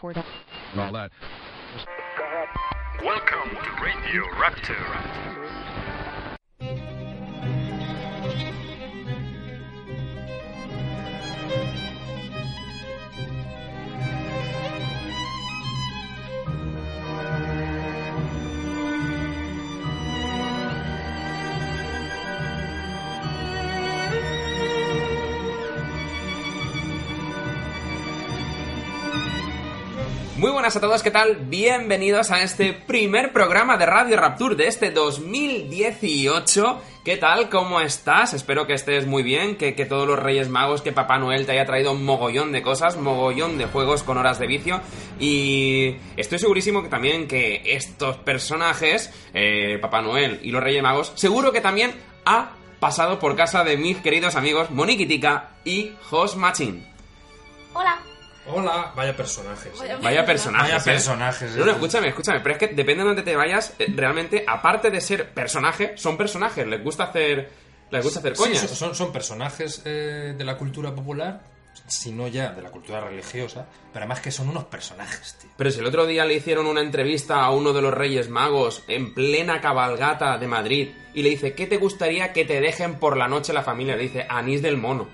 for that. All that. Welcome to Radio Raptor. Muy buenas a todos, ¿qué tal? Bienvenidos a este primer programa de Radio Rapture de este 2018. ¿Qué tal? ¿Cómo estás? Espero que estés muy bien, que, que todos los Reyes Magos, que Papá Noel te haya traído un mogollón de cosas, mogollón de juegos con horas de vicio. Y estoy segurísimo que también que estos personajes, eh, Papá Noel y los Reyes Magos, seguro que también ha pasado por casa de mis queridos amigos Moniquitica y Jos Machin. Hola. Hola, vaya personajes. Vaya Vaya personajes. Vaya ¿eh? personajes. No, no, escúchame, escúchame, pero es que depende de donde te vayas, eh, realmente, aparte de ser personaje, son personajes, les gusta hacer. Les gusta hacer Sí, coñas. son, son- son personajes eh, de la cultura popular, si no ya de la cultura religiosa, pero además que son unos personajes, tío. Pero si el otro día le hicieron una entrevista a uno de los Reyes Magos en plena cabalgata de Madrid y le dice, ¿qué te gustaría que te dejen por la noche la familia? Le dice, anís del mono.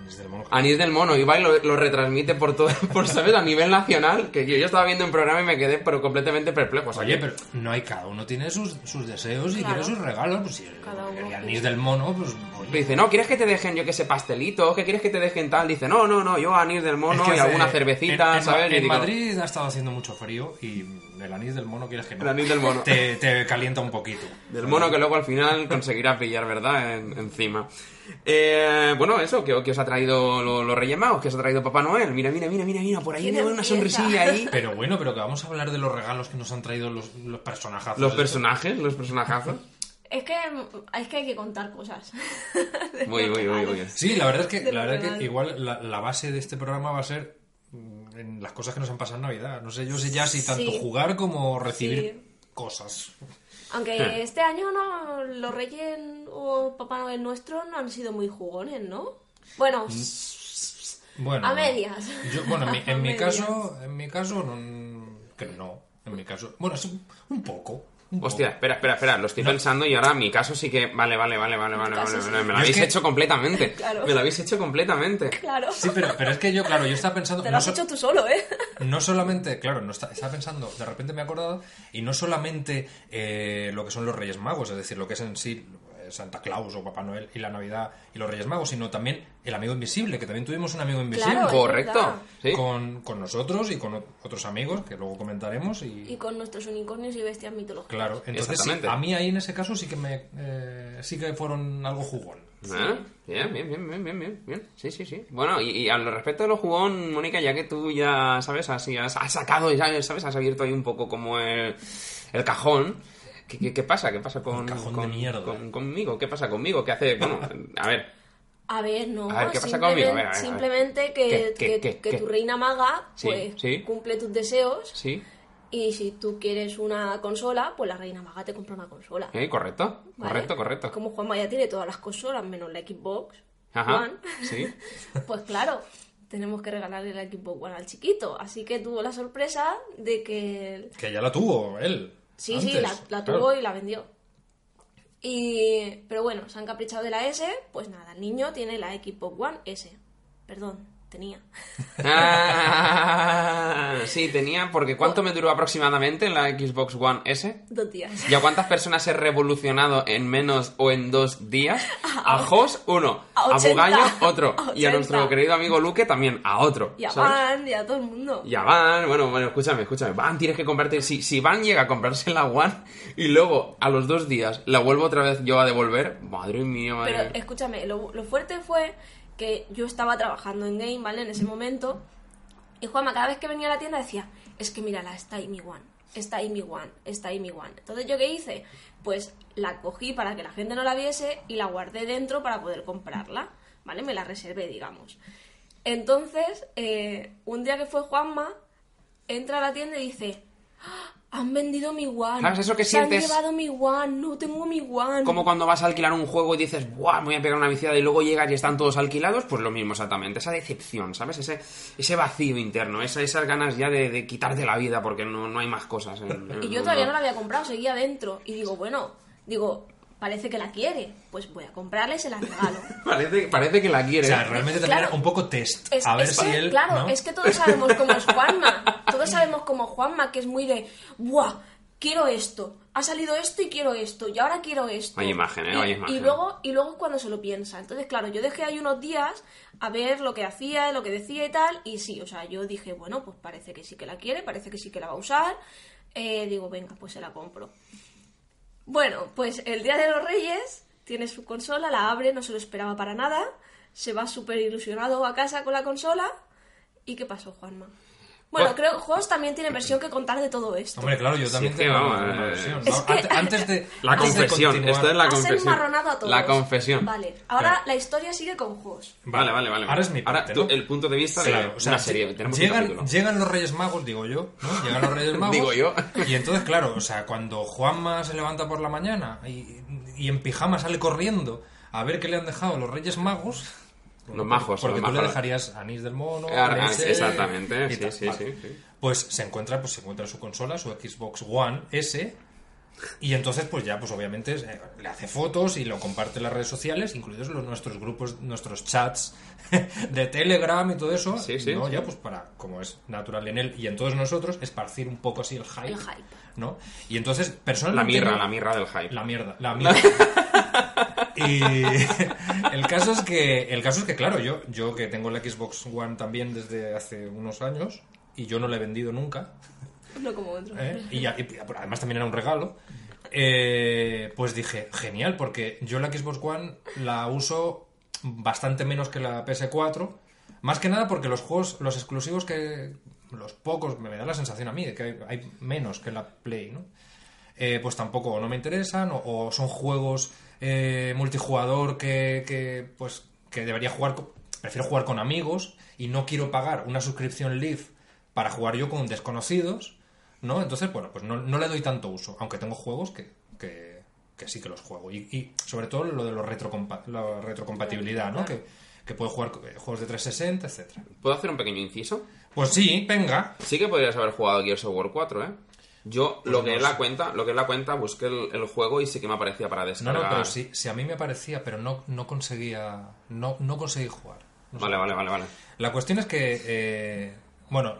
Anís del mono. Anís del mono, y va y lo, lo retransmite por todo, por, ¿sabes? A nivel nacional, que yo, yo estaba viendo un programa y me quedé pero completamente perplejo. Oye, pero no hay cada uno tiene sus, sus deseos y Claro. quiere sus regalos. Pues si Cada uno el anís quiere. del mono, pues. oye. Dice, no, ¿quieres que te dejen, yo que sé, pastelitos? ¿Qué quieres que te dejen tal? Dice, no, no, no, yo anís del mono Es que y alguna cervecita, en, en- ¿sabes? En digo, Madrid ha estado haciendo mucho frío y el anís del mono, quieres que no. El anís del mono. Te, te calienta un poquito. Del mono que luego al final conseguirá pillar, ¿verdad? En- encima. Eh, bueno, eso, que, que os ha traído lo- los Reyes Magos, que os ha traído Papá Noel. Mira, mira, mira, mira, mira, por ahí ¿Quién veo una sonrisilla ahí. Pero bueno, pero que vamos a hablar de los regalos que nos han traído los, los personajes. Los personajes, los personajazos. Es que, es que hay que contar cosas. Muy, muy, muy, muy. Sí, la verdad es que, la lo verdad es que igual la, la base de este programa va a ser mm, en las cosas que nos han pasado en Navidad. No sé yo sé ya si tanto Sí. jugar como recibir Sí. cosas. Aunque Sí. este año no, los Reyes o Papá Noel nuestro no han sido muy jugones, ¿no? Bueno, Bueno, A medias. Yo, bueno, en mi, en mi caso, en mi caso no, que no. En mi caso, bueno, es un, un poco. Hostia, espera, espera, espera, lo estoy pensando y ahora mi caso sí que. Vale, vale, vale, vale, vale, vale, sí. vale, Me lo habéis que- hecho completamente. Claro. Me lo habéis hecho completamente. claro. Sí, pero, pero es que yo, claro, yo estaba pensando. Te lo no has so- hecho tú solo, ¿eh? No solamente, claro, no está- estaba pensando, de repente me he acordado, y no solamente eh, lo que son los Reyes Magos, es decir, lo que es en sí Santa Claus o Papá Noel y la Navidad y los Reyes Magos, sino también el amigo invisible, que también tuvimos un amigo invisible Claro. Correcto. Sí. con, con nosotros y con otros amigos, que luego comentaremos. Y, Y con nuestros unicornios y bestias mitológicas. claro, entonces sí, Exactamente. a mí ahí en ese caso sí que me eh, sí que fueron algo jugón. Ah, Bien, bien, bien, bien, bien, bien, bien. Sí, sí, sí. Bueno, y, y al respecto de los jugón, Mónica, ya que tú ya, ¿sabes? Así has, has sacado, ya, ¿sabes? Has abierto ahí un poco como el, el cajón. ¿Qué, qué, qué pasa? ¿Qué pasa con, El cajón con- de mierda. con- conmigo? ¿Qué pasa conmigo? ¿Qué hace? Bueno, a ver. A ver, no. A ver, ¿qué pasa simplemente- conmigo? A ver, a ver, a ver. Simplemente que, ¿Qué, qué, que- qué, que qué? tu reina maga pues, sí. cumple tus deseos Sí, y si tú quieres una consola, pues la reina maga te compra una consola. ¿Eh? correcto, ¿vale? correcto, correcto. Como Juanma ya tiene todas las consolas menos la Xbox Ajá, One, sí. pues claro, tenemos que regalarle la Xbox One al chiquito. Así que tuvo la sorpresa de que Que ya la tuvo él. Sí, sí, la, claro. tuvo y la vendió. Y, pero bueno, se han caprichado de la S, pues nada, el niño tiene la Xbox One S. Perdón, tenía. Ah, sí, tenía, porque ¿cuánto me duró aproximadamente en la Xbox One S? Dos días. ¿Y a cuántas personas he revolucionado en menos o en dos días? A Jos, uno. a A 80, Bugallo, otro. a Y a 80. nuestro querido amigo Luque también, a otro. Y a ¿sabes? Van, y a todo el mundo. Ya van, bueno, bueno, escúchame, escúchame. Van, tienes que comprarte. Si, si Van llega a comprarse la One y luego a los dos días la vuelvo otra vez yo a devolver, madre mía, madre Pero escúchame, lo, lo fuerte fue que yo estaba trabajando en Game, ¿vale? En ese momento. Y Juanma cada vez que venía a la tienda decía, es que mírala, está ahí mi One, está ahí mi One, está ahí mi One. Entonces yo qué hice? Pues la cogí para que la gente no la viese y la guardé dentro para poder comprarla, ¿vale? Me la reservé, digamos. Entonces, eh, un día que fue Juanma, entra a la tienda y dice, "¡Ah! Han vendido mi One. ¿Sabes eso que Se han sientes? llevado mi One, no tengo mi One. Como cuando vas a alquilar un juego y dices, ¡buah! Me voy a pegar una viciada y luego llegas y están todos alquilados, pues lo mismo exactamente. Esa decepción, ¿sabes? Ese, ese vacío interno, esa, esas ganas ya de, de quitarte la vida porque no, no hay más cosas. en- en el Y yo todavía no la había comprado, seguía dentro. Y digo, bueno, digo, parece que la quiere. Pues voy a comprarla y se la regalo. Parece, parece que la O quiere. sea, realmente también Claro. era un poco test. Es, a ver es si que, él. claro, ¿no? es que todos sabemos cómo es Juanma. Todos sabemos cómo Juanma, que es muy de, ¡buah! Quiero esto. Ha salido esto y quiero esto. Y ahora quiero esto. Hay imagen, ¿eh? Y, Hay y imagen. luego, y luego cuando se lo piensa. Entonces, claro, yo dejé ahí unos días a ver lo que hacía, lo que decía y tal. Y sí, o sea, yo dije, bueno, pues parece que sí que la quiere, parece que sí que la va a usar. Eh, digo, venga, pues se la compro. Bueno, pues el día de los Reyes tiene su consola, la abre, no se lo esperaba para nada, se va súper ilusionado a casa con la consola. ¿Y qué pasó, Juanma? Bueno, creo que Juegos también tiene versión que contar de todo esto. Hombre, claro, yo también Sí, que tengo vamos, una eh, versión. es ¿no? que- Antes, de. La antes de confesión, continuar- esto es la Has confesión. enmarronado a todos. La confesión. Vale, ahora la historia sigue con Juegos. Vale, vale, vale. Ahora es mi parte, tú, ¿no? el punto de vista Claro, de o sea, una serie. Tenemos llegan, llegan los Reyes Magos, digo yo, ¿no? Llegan los Reyes Magos. Digo yo. Y entonces, claro, o sea, cuando Juanma se levanta por la mañana y, y en pijama sale corriendo a ver qué le han dejado los Reyes Magos. Los majos, Porque los tú le dejarías anís del mono. Ah, leche exactamente, sí, sí, Vale. sí, sí. Pues se encuentra, pues se encuentra su consola, su Xbox One S. Y entonces, pues ya, pues obviamente eh, le hace fotos y lo comparte en las redes sociales, incluidos los, nuestros grupos, nuestros chats de Telegram y todo eso. Sí, sí, ¿no? sí. Ya, pues para, como es natural en él y en todos nosotros, esparcir un poco así el hype. El hype. ¿no? Y entonces, La personalmente. mirra, no- la mirra del hype. la mierda, la mierda. y el caso es que, el caso es que claro, yo, yo que tengo la Xbox One también desde hace unos años y yo no la he vendido nunca, No como otro. ¿eh? y, y además también era un regalo, eh, pues dije, genial, porque yo la Xbox One la uso bastante menos que la PS4, más que nada porque los juegos, los exclusivos que, los pocos, me da la sensación a mí de que hay, menos que la Play, ¿no? Eh, pues tampoco no me interesan o, son juegos eh, multijugador que, que, pues que debería jugar co- prefiero jugar con amigos y no quiero pagar una suscripción live para jugar yo con desconocidos no entonces bueno pues no, no le doy tanto uso aunque tengo juegos que, que, que sí que los juego y, y sobre todo lo de los retrocompa- la retrocompatibilidad no que, que puedo jugar eh, juegos de 360 etcétera ¿Puedo hacer un pequeño inciso? pues sí venga Sí que podrías haber jugado Gears of War 4, ¿eh? Yo, lo que no es la cuenta, lo que es la cuenta, busqué el, el juego y sí que me aparecía para no descargar. no pero sí, sí a mí me parecía pero no, no conseguía no, no conseguí jugar No sé. Vale, vale, vale, vale. La cuestión es que, eh, bueno,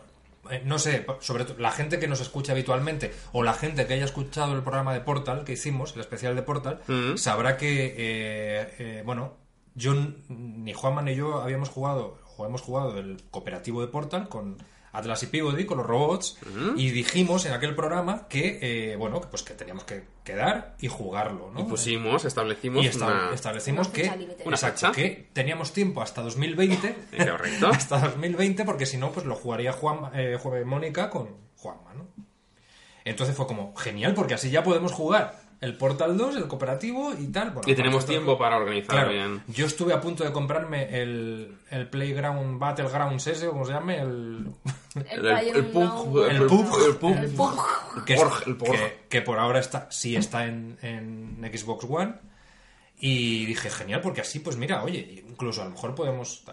no sé, sobre todo la gente que nos escucha habitualmente o la gente que haya escuchado el programa de Portal que hicimos, el especial de Portal, Mm. sabrá que, eh, eh, bueno, yo ni Juanma ni yo habíamos jugado o hemos jugado el cooperativo de Portal con Atlas y Peabody, con los robots, y dijimos en aquel programa que, eh, bueno, que, pues que teníamos que quedar y jugarlo, ¿no? Y pusimos, establecimos Y esta- una... establecimos Una que. Una exacto, que teníamos tiempo hasta 2020 Correcto. hasta 2020 porque si no pues lo jugaría Juan eh, Mónica con Juanma ¿no? entonces fue como genial porque así ya podemos jugar el Portal 2 el cooperativo y tal Bueno, Y tenemos tiempo para organizar Claro, bien. yo estuve a punto de comprarme el, el Playground Battlegrounds ese o como se llame el El, el, el pug, El pug. el pug, El pug. que, que- que por ahora está sí está en, en Xbox One. Y dije genial porque así pues mira oye incluso a lo mejor podemos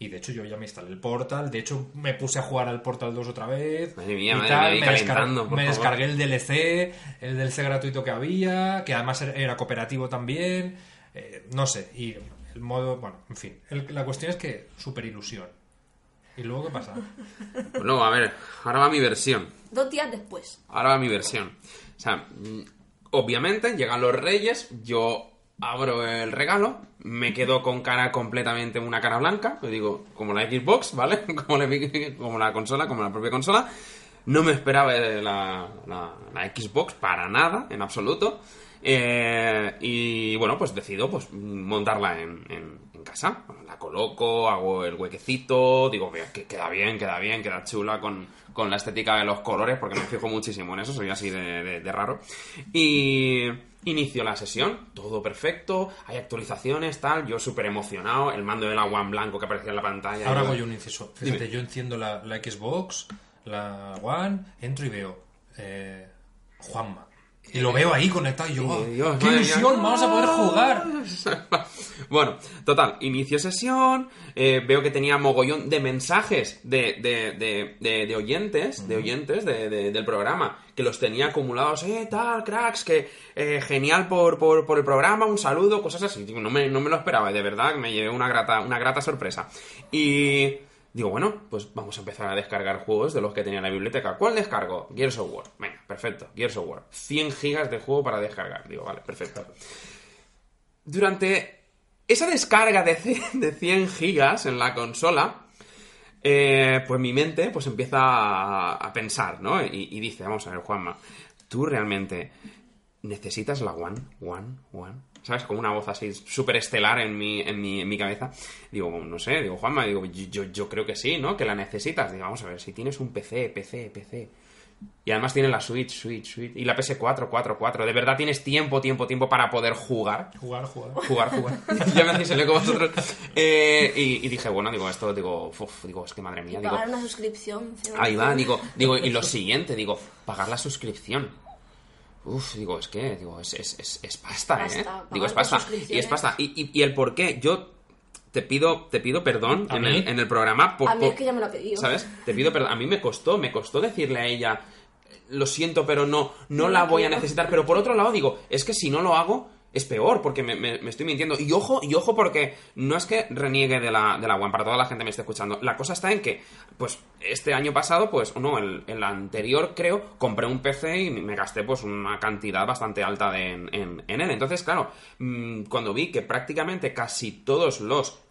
y de hecho yo ya me instalé el Portal. De hecho me puse a jugar al Portal 2 otra vez. Madre mía, y madre tal, mía, me, calentando, descar- por me favor. descargué el DLC el DLC gratuito que había que además era- era cooperativo también. Eh, no sé y el modo bueno en fin. El- la cuestión es que super ilusión ¿Y luego qué pasa? Pues luego, a ver, ahora va mi versión. Dos días después. Ahora va mi versión. O sea, mm, obviamente llegan los reyes, yo abro el regalo, me quedo con cara completamente una cara blanca, yo digo, como la Xbox, ¿vale? Como la, como la consola, como la propia consola. No me esperaba la, la- la Xbox para nada, en absoluto. Eh, y bueno, pues decido pues montarla en, en- en casa. Bueno, la coloco, hago el huequecito, digo "Vea, que queda bien, queda bien, queda chula con, con la estética de los colores, porque me fijo muchísimo en eso, soy así de, de- de raro. Y inicio la sesión, todo perfecto, hay actualizaciones, tal, yo súper emocionado, el mando de la One blanco que aparecía en la pantalla. Ahora hago yo un inciso. Fíjate, Dime. yo enciendo la, la Xbox, la One, entro y veo eh, Juanma. Y lo veo ahí conectado y yo, "Oh, Dios, ¡qué ilusión! mía". ¡Vamos a poder jugar! bueno, total, inicio sesión, eh, veo que tenía mogollón de mensajes de, de, de, de- de oyentes, de oyentes de- de- del programa, que los tenía acumulados, eh, tal, cracks, que eh, genial por, por, por el programa, un saludo, cosas así. No me, no me lo esperaba, de verdad me llevé una grata, una grata sorpresa. Y digo, bueno, pues vamos a empezar a descargar juegos de los que tenía en la biblioteca. ¿Cuál descargo? Gears of War. Venga, perfecto, Gears of War. 100 gigas de juego para descargar. Digo, vale, perfecto durante esa descarga de, c- de 100 gigas en la consola, eh, pues mi mente pues empieza a, a pensar, ¿no? Y, y dice, vamos a ver, Juanma, tú realmente necesitas la One, One, One. ¿Sabes? Como una voz así súper estelar en mi, en, mi, en mi cabeza. Digo, no sé, digo, Juanma, digo, yo, yo creo que sí, ¿no? Que la necesitas. Digo, vamos a ver, si tienes un PC, PC, PC. Y además tiene la Switch, Switch, Switch. Y la PS4, 4, 4. De verdad tienes tiempo, tiempo, tiempo para poder jugar Jugar, jugar. jugar, jugar. ya me hacéis el eco vosotros. Eh, y, y dije, bueno, digo, esto, digo, uf, digo, es que madre mía, Y digo, pagar una suscripción. ahí va, digo, digo, y lo siguiente, digo, pagar la suscripción. Uf, digo, es que, digo, es, es, es, es pasta, Pasta, ¿eh? Digo, es pasta. Y es suscripciones. pasta. Y, y, y el por qué, yo te pido, te pido perdón ¿A en el, en el programa. Por, A mí es que ya me lo ha pedido. ¿Sabes? Te pido perdón. A mí me costó, me costó decirle a ella, lo siento, pero no, no No la voy a necesitar. Pero por otro lado digo, es que si no lo hago, es peor, porque me, me- estoy mintiendo. Y ojo, y ojo, porque no es que reniegue de la, de la One, para toda la gente me esté escuchando. La cosa está en que, pues, este año pasado, pues, o no, el, el anterior, creo, compré un PC y me gasté, pues, una cantidad bastante alta de- en, en- en él. Entonces, claro, mm, cuando vi que prácticamente casi todos los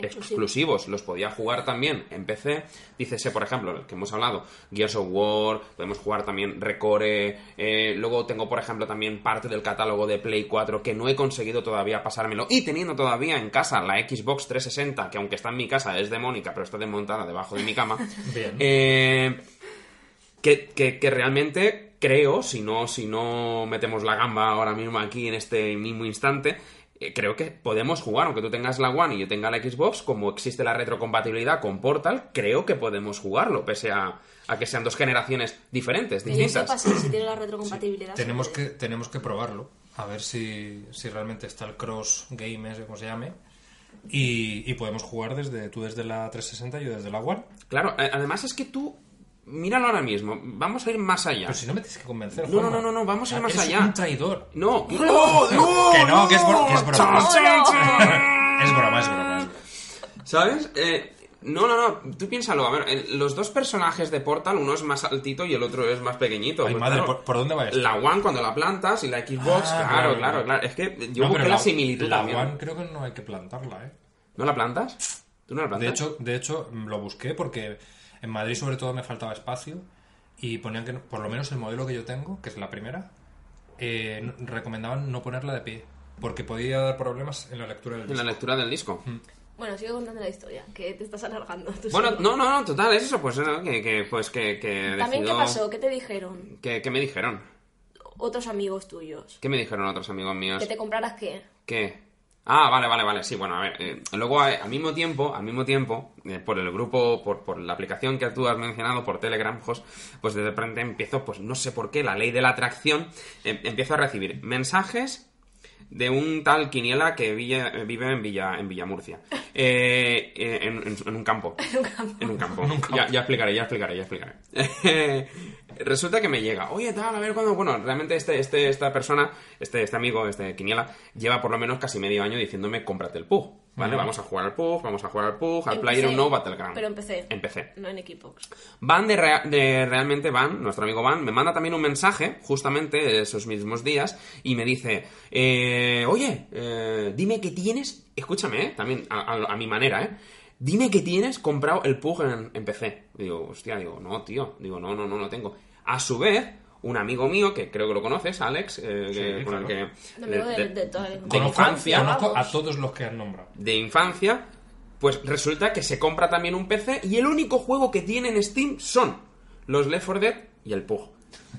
Exclusivos. los podía jugar también en PC. Dícese, por ejemplo, el que hemos hablado, Gears of War, podemos jugar también Recore. eh, luego tengo, por ejemplo, también parte del catálogo de Play 4 que no he conseguido todavía pasármelo. Y teniendo todavía en casa la Xbox 360, que aunque está en mi casa es demónica, pero está desmontada debajo de mi cama. Bien. Eh, que, que- que realmente creo, si no, si no metemos la gamba ahora mismo aquí en este mismo instante, eh, creo que podemos jugar, aunque tú tengas la One y yo tenga la Xbox, como existe la retrocompatibilidad con Portal, creo que podemos jugarlo, pese a, a que sean dos generaciones diferentes, sepa distintas. si, tiene la retrocompatibilidad. Tenemos que, tenemos que probarlo. A ver si, si realmente está el cross game ese, como se llame. Y, y podemos jugar desde tú desde la 360 y yo desde la One. Claro, además es que tú, míralo ahora mismo, vamos a ir más allá. Pero si no me tienes que convencer, No, no, Juanma. no, no, no, vamos a ir más Eres allá. un traidor. No, ¡Oh, no, Que no, que es bro- que es broma. Chan, chan, chan. Es broma, es broma. es broma. ¿Sabes? Eh, no, no, no. Tú piénsalo. A ver, eh, los dos personajes de Portal, uno es más altito y el otro es más pequeñito. Ay, Pues, madre, claro, ¿por, por dónde va esto? La One cuando la plantas y la Xbox, Ah, claro, claro, claro, Es que yo No, busqué la, similitud la también. One creo que no hay que plantarla, ¿eh? ¿No la plantas? ¿Tú no la plantas? De hecho, de hecho, lo busqué porque en Madrid sobre todo me faltaba espacio y ponían que, por lo menos el modelo que yo tengo, que es la primera, eh, recomendaban no ponerla de pie porque podía dar problemas en la lectura del en la disco. lectura del disco. Bueno, sigue contando la historia, que te estás alargando. tú Bueno, solo. no, no, no, total, es eso, pues, ¿no? que, que, pues, que, que También, ¿qué pasó? ¿Qué te dijeron ¿Qué, qué me dijeron? otros amigos tuyos? ¿Qué me dijeron otros amigos míos? ¿Que te compraras qué? ¿Qué? Ah, vale, vale, vale. Sí, bueno, a ver. eh, luego, a- al mismo tiempo, al mismo tiempo, eh, por el grupo, por, por la aplicación que tú has mencionado, por Telegram, Jos, pues de repente empiezo, pues no sé por qué, la ley de la atracción, em- empiezo a recibir mensajes de un tal Quiniela que villa- vive en Villa, en Villamurcia. Eh, eh, en, en- en un campo. En un campo. Ya, ya explicaré, ya explicaré, ya explicaré. Resulta que me llega, oye, tal, a ver cuándo. Bueno, realmente este, este, esta persona, este, este amigo, este Quiniela, lleva por lo menos casi medio año diciéndome, cómprate el PUG. ¿Vale? Vamos a jugar al PUG, vamos a jugar al PUG, al Player No Battleground. Pero empecé. Empecé. No en Xbox. Van de, rea- de- realmente Van, nuestro amigo Van, me manda también un mensaje justamente esos mismos días y me dice, eh, oye, eh, dime que tienes, escúchame, eh, también a, a- a mi manera, ¿eh? Dime que tienes comprado el PUG en, en PC. Digo, hostia, digo, no, tío, digo, no, no, no lo tengo. A su vez, un amigo mío, que creo que lo conoces, Alex, eh, que- con el que... Amigo de, de toda la de Conozco, infancia, conozco a todos los que han nombrado. de infancia, pues resulta que se compra también un PC y el único juego que tiene en Steam son los Left 4 Dead y el PUG.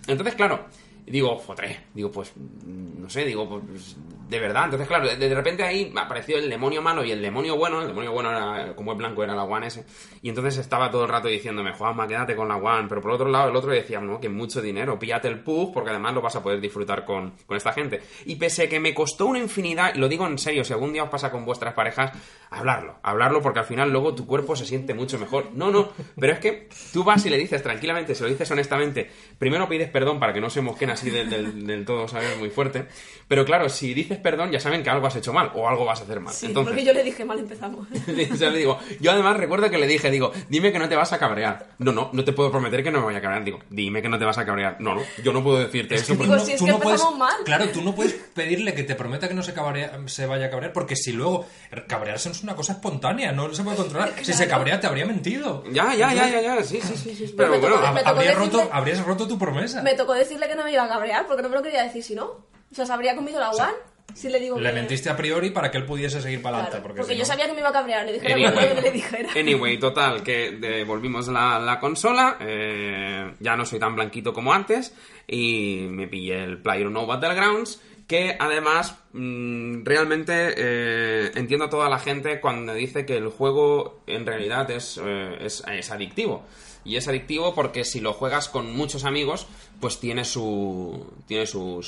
Entonces, claro, digo, fotré, digo, pues, mm, no sé, digo, pues, de verdad. Entonces, claro, de, repente ahí apareció el demonio malo y el demonio bueno, el demonio bueno era, como es blanco, era la One S, y entonces estaba todo el rato diciéndome, Juanma, quédate con la One, pero por otro lado, el otro decía, no, que mucho dinero, píllate el PUG, porque además lo vas a poder disfrutar con, con esta gente. Y pese que me costó una infinidad, lo digo en serio, si algún día os pasa con vuestras parejas, hablarlo, hablarlo, porque al final luego tu cuerpo se siente mucho mejor. No, no, pero es que tú vas y le dices tranquilamente, se lo dices honestamente, primero pides perdón para que no se mosquen así del, del- del todo, ¿sabes? Muy fuerte. Pero claro, si dices perdón, ya saben que algo has hecho mal o algo vas a hacer mal. Sí, Entonces, porque yo le dije mal empezamos. o sea, le digo, yo además recuerdo que le dije, digo, dime que no te vas a cabrear. No, no, no te puedo prometer que no me vaya a cabrear. Digo, dime que no te vas a cabrear. No, no, yo no puedo decirte eso. Digo, porque- si es tú que puedes, empezamos mal. Claro, tú no puedes pedirle que te prometa que no se, cabrea- se vaya a cabrear, porque si luego cabrearse es una cosa espontánea, no se puede controlar. Si se cabrea, te habría mentido. Ya, ya, ya, ya, ya, sí, sí, sí, sí. Pero bueno, tocó- me Hab- Habrías decirle- roto, habrías roto tu promesa. Me tocó decirle que no me iba a cabrear porque no me lo quería decir si no. O sea, ¿se habría comido la One? Si le digo Le que... mentiste a priori para que él pudiese seguir para adelante. Claro, porque porque si yo no- sabía que me iba a cabrear. Le dije lo que Anyway, le dijera. anyway, total, que devolvimos la, la consola, eh, ya no soy tan blanquito como antes, y me pillé el PlayerUnknown Battlegrounds, que además mm, realmente eh, entiendo a toda la gente cuando dice que el juego en realidad es, eh, es, es adictivo. Y es adictivo porque si lo juegas con muchos amigos, pues tiene su, tiene su,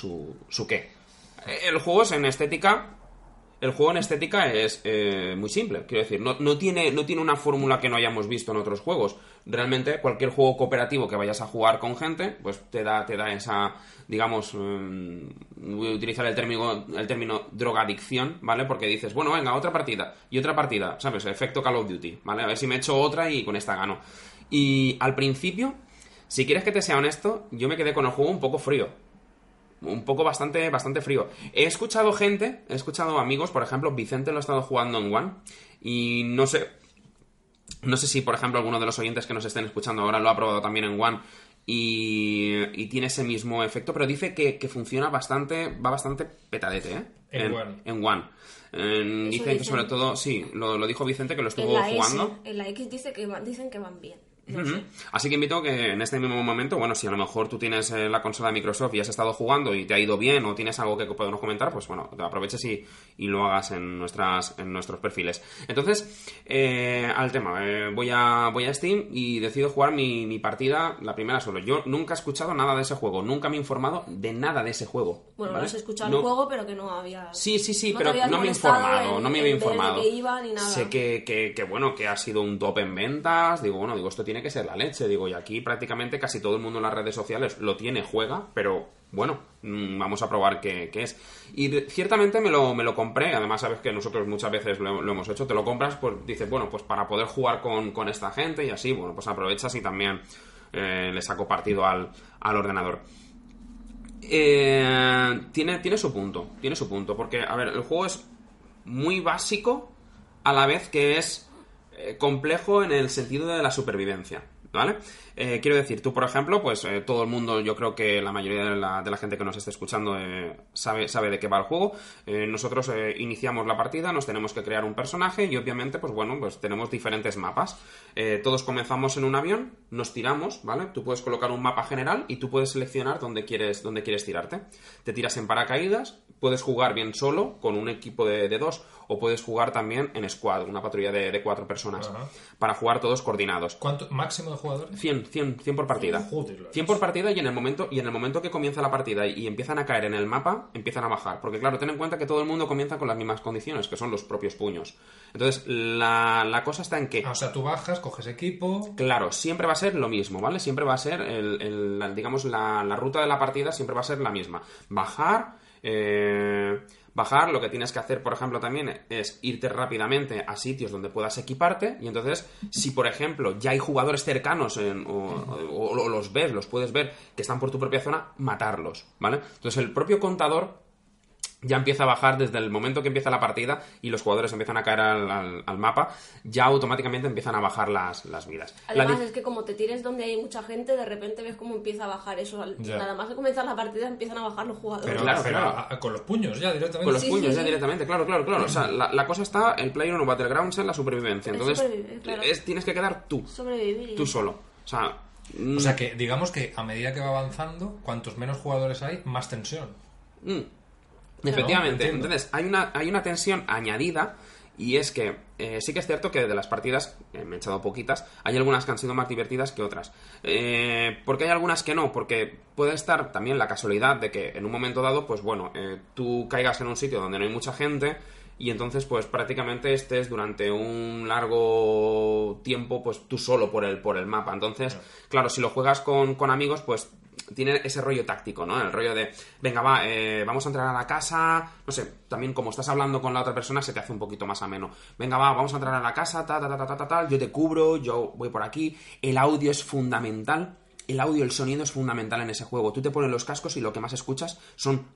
su, qué. El juego es en estética el juego en estética es eh, muy simple, quiero decir, no, no tiene, no tiene una fórmula que no hayamos visto en otros juegos. Realmente, cualquier juego cooperativo que vayas a jugar con gente, pues te da, te da esa, digamos, mm, voy a utilizar el término, el término drogadicción, ¿vale? Porque dices, bueno, venga, otra partida, y otra partida, ¿sabes? Efecto Call of Duty, ¿vale? A ver si me echo otra y con esta gano. Y al principio, si quieres que te sea honesto, yo me quedé con el juego un poco frío un poco bastante, bastante frío. He escuchado gente, he escuchado amigos, por ejemplo, Vicente lo ha estado jugando en One y no sé, no sé si, por ejemplo, alguno de los oyentes que nos estén escuchando ahora lo ha probado también en One y, y tiene ese mismo efecto, pero dice que, que funciona bastante, va bastante petadete, ¿eh? En One. En One. Dicen que sobre todo, sí, lo, lo dijo Vicente que lo En estuvo la, S, jugando. en la X dice que van- dicen que van bien. No. Así que invito que en este mismo momento, bueno, si a lo mejor tú tienes eh, la consola de Microsoft y has estado jugando y te ha ido bien o tienes algo que podemos comentar, pues bueno, te aproveches y, y lo hagas en, nuestras, en nuestros perfiles. Entonces, eh, al tema, eh, voy, a, voy a Steam y decido jugar mi, mi partida, la primera solo. Yo nunca he escuchado nada de ese juego, nunca me he informado de nada de ese juego. Bueno, ¿vale? no has escuchado No- el juego, pero que no había... Sí, sí, sí, no pero no me he informado, en- no me había informado. qué iba ni nada. Sé que, que, que, bueno, que ha sido un top en ventas. Digo, bueno, digo, esto tiene que ser la leche. Digo, y aquí prácticamente casi todo el mundo en las redes sociales lo tiene, juega, pero bueno, mm, vamos a probar qué, es. Y ciertamente me lo, me lo compré. Además, sabes que nosotros muchas veces lo, hemos hecho. Te lo compras, pues dices, bueno, pues para poder jugar con, con esta gente y así, bueno, pues aprovechas y también eh, le saco partido al, al ordenador. Eh, tiene, tiene su punto, tiene su punto, porque, a ver, el juego es muy básico a la vez que es complejo en el sentido de la supervivencia, ¿vale? Eh, quiero decir, tú, por ejemplo, pues eh, todo el mundo, yo creo que la mayoría de la, de la gente que nos esté escuchando eh, sabe, sabe de qué va el juego. Eh, nosotros eh, iniciamos la partida, nos tenemos que crear un personaje y obviamente, pues bueno, pues tenemos diferentes mapas. Todos comenzamos en un avión, nos tiramos, ¿vale? Tú puedes colocar un mapa general y tú puedes seleccionar dónde quieres, dónde quieres tirarte. Te tiras en paracaídas, puedes jugar bien solo, con un equipo de, de dos, o puedes jugar también en squad, una patrulla de, de cuatro personas, Ajá. para jugar todos coordinados. ¿Cuánto máximo de jugadores? 100, 100, 100 por partida. Joder, la 100 por partida y en el momento y en el momento que comienza la partida y, empiezan a caer en el mapa, empiezan a bajar. Porque claro, ten en cuenta que todo el mundo comienza con las mismas condiciones, que son los propios puños. Entonces, la, la cosa está en que... Ah, o sea, tú bajas, coges equipo. Claro, siempre va a ser lo mismo, ¿vale? Siempre va a ser, el, digamos, la, la ruta de la partida siempre va a ser la misma. Bajar, eh, bajar, lo que tienes que hacer, por ejemplo, también es irte rápidamente a sitios donde puedas equiparte y entonces, si por ejemplo ya hay jugadores cercanos en- o, o- o los ves, los puedes ver, que están por tu propia zona, matarlos, ¿vale? Entonces el propio contador ya empieza a bajar desde el momento que empieza la partida y los jugadores empiezan a caer al, al- al mapa, ya automáticamente empiezan a bajar las, las vidas. Además, es que como te tires donde hay mucha gente, de repente ves cómo empieza a bajar eso. Nada más de comenzar la partida empiezan a bajar los jugadores. Pero, Claro, pero claro. a- a- con los puños ya directamente. Con los Sí, puños sí, ya sí. directamente, claro, claro, claro. O sea, la, la cosa está, el Player o Battlegrounds en la supervivencia. Es Entonces, claro. es- tienes que quedar tú, Sobrevivir. tú solo. O sea, mm, O sea que digamos que a medida que va avanzando, cuantos menos jugadores hay, más tensión. Mm. Efectivamente. Entonces, hay una, hay una tensión añadida. Y es que eh, sí que es cierto que de las partidas, eh, me he echado poquitas, hay algunas que han sido más divertidas que otras. Eh, ¿Por qué hay algunas que no? Porque puede estar también la casualidad de que en un momento dado, pues bueno, eh, tú caigas en un sitio donde no hay mucha gente y entonces pues prácticamente estés durante un largo tiempo pues tú solo por el, por el mapa. Entonces, claro, si lo juegas con, con amigos, pues tiene ese rollo táctico, ¿no? El rollo de, venga, va, eh, vamos a entrar a la casa, no sé, también como estás hablando con la otra persona se te hace un poquito más ameno. Venga, va, vamos a entrar a la casa, ta, ta, ta, ta, ta, ta, ta, yo te cubro, yo voy por aquí. El audio es fundamental. El audio, el sonido es fundamental en ese juego. Tú te pones los cascos y lo que más escuchas son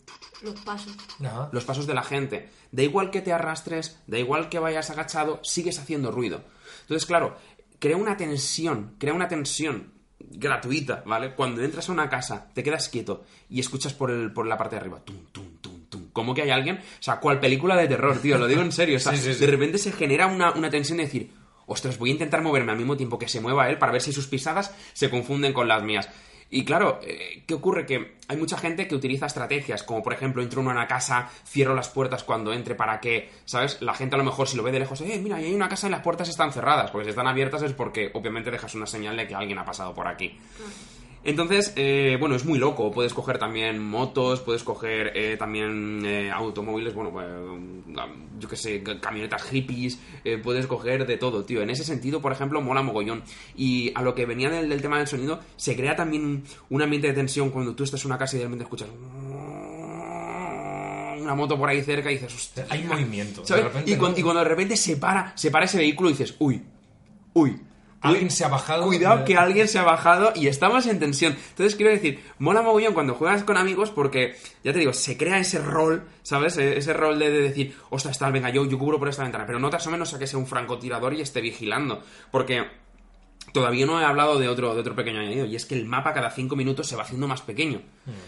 Los pasos. Ajá. los pasos de la gente. Da igual que te arrastres, da igual que vayas agachado, sigues haciendo ruido. Entonces, claro, crea una tensión, crea una tensión gratuita, ¿vale? Cuando entras a una casa, te quedas quieto y escuchas por, el, por la parte de arriba, tum, tum, tum, tum. Como que hay alguien, o sea, cual película de terror, tío, lo digo en serio. O sea, Sí, sí, sí. de repente se genera una, una tensión de decir, ostras, voy a intentar moverme al mismo tiempo que se mueva él para ver si sus pisadas se confunden con las mías. Y claro, eh, ¿qué ocurre? Que hay mucha gente que utiliza estrategias, como por ejemplo, entro en una casa, cierro las puertas cuando entre para que, ¿sabes? La gente a lo mejor si lo ve de lejos, eh, mira, hay una casa y las puertas están cerradas, porque si están abiertas es porque obviamente dejas una señal de que alguien ha pasado por aquí. Entonces, eh, bueno, es muy loco. Puedes coger también motos, puedes coger eh, también eh, automóviles, bueno, pues, um, yo qué sé, ca- camionetas hippies, eh, puedes coger de todo, tío. En ese sentido, por ejemplo, mola mogollón. Y a lo que venía del, del tema del sonido, se crea también un, ambiente de tensión cuando tú estás en una casa y de repente escuchas una moto por ahí cerca y dices, hostia. Hay movimiento. de repente, y, cuando, ¿no? y cuando de repente se para, se para ese vehículo y dices, uy, uy. Alguien se ha bajado. Cuidado que alguien se ha bajado y estamos en tensión. Entonces quiero decir, mola mogollón cuando juegas con amigos porque, ya te digo, se crea ese rol, ¿sabes? E- Ese rol de, de decir, ostras, tal, venga, yo, yo cubro por esta ventana, pero no te menos a que sea un francotirador y esté vigilando. Porque todavía no he hablado de otro, de otro pequeño añadido, y es que el mapa cada cinco minutos se va haciendo más pequeño.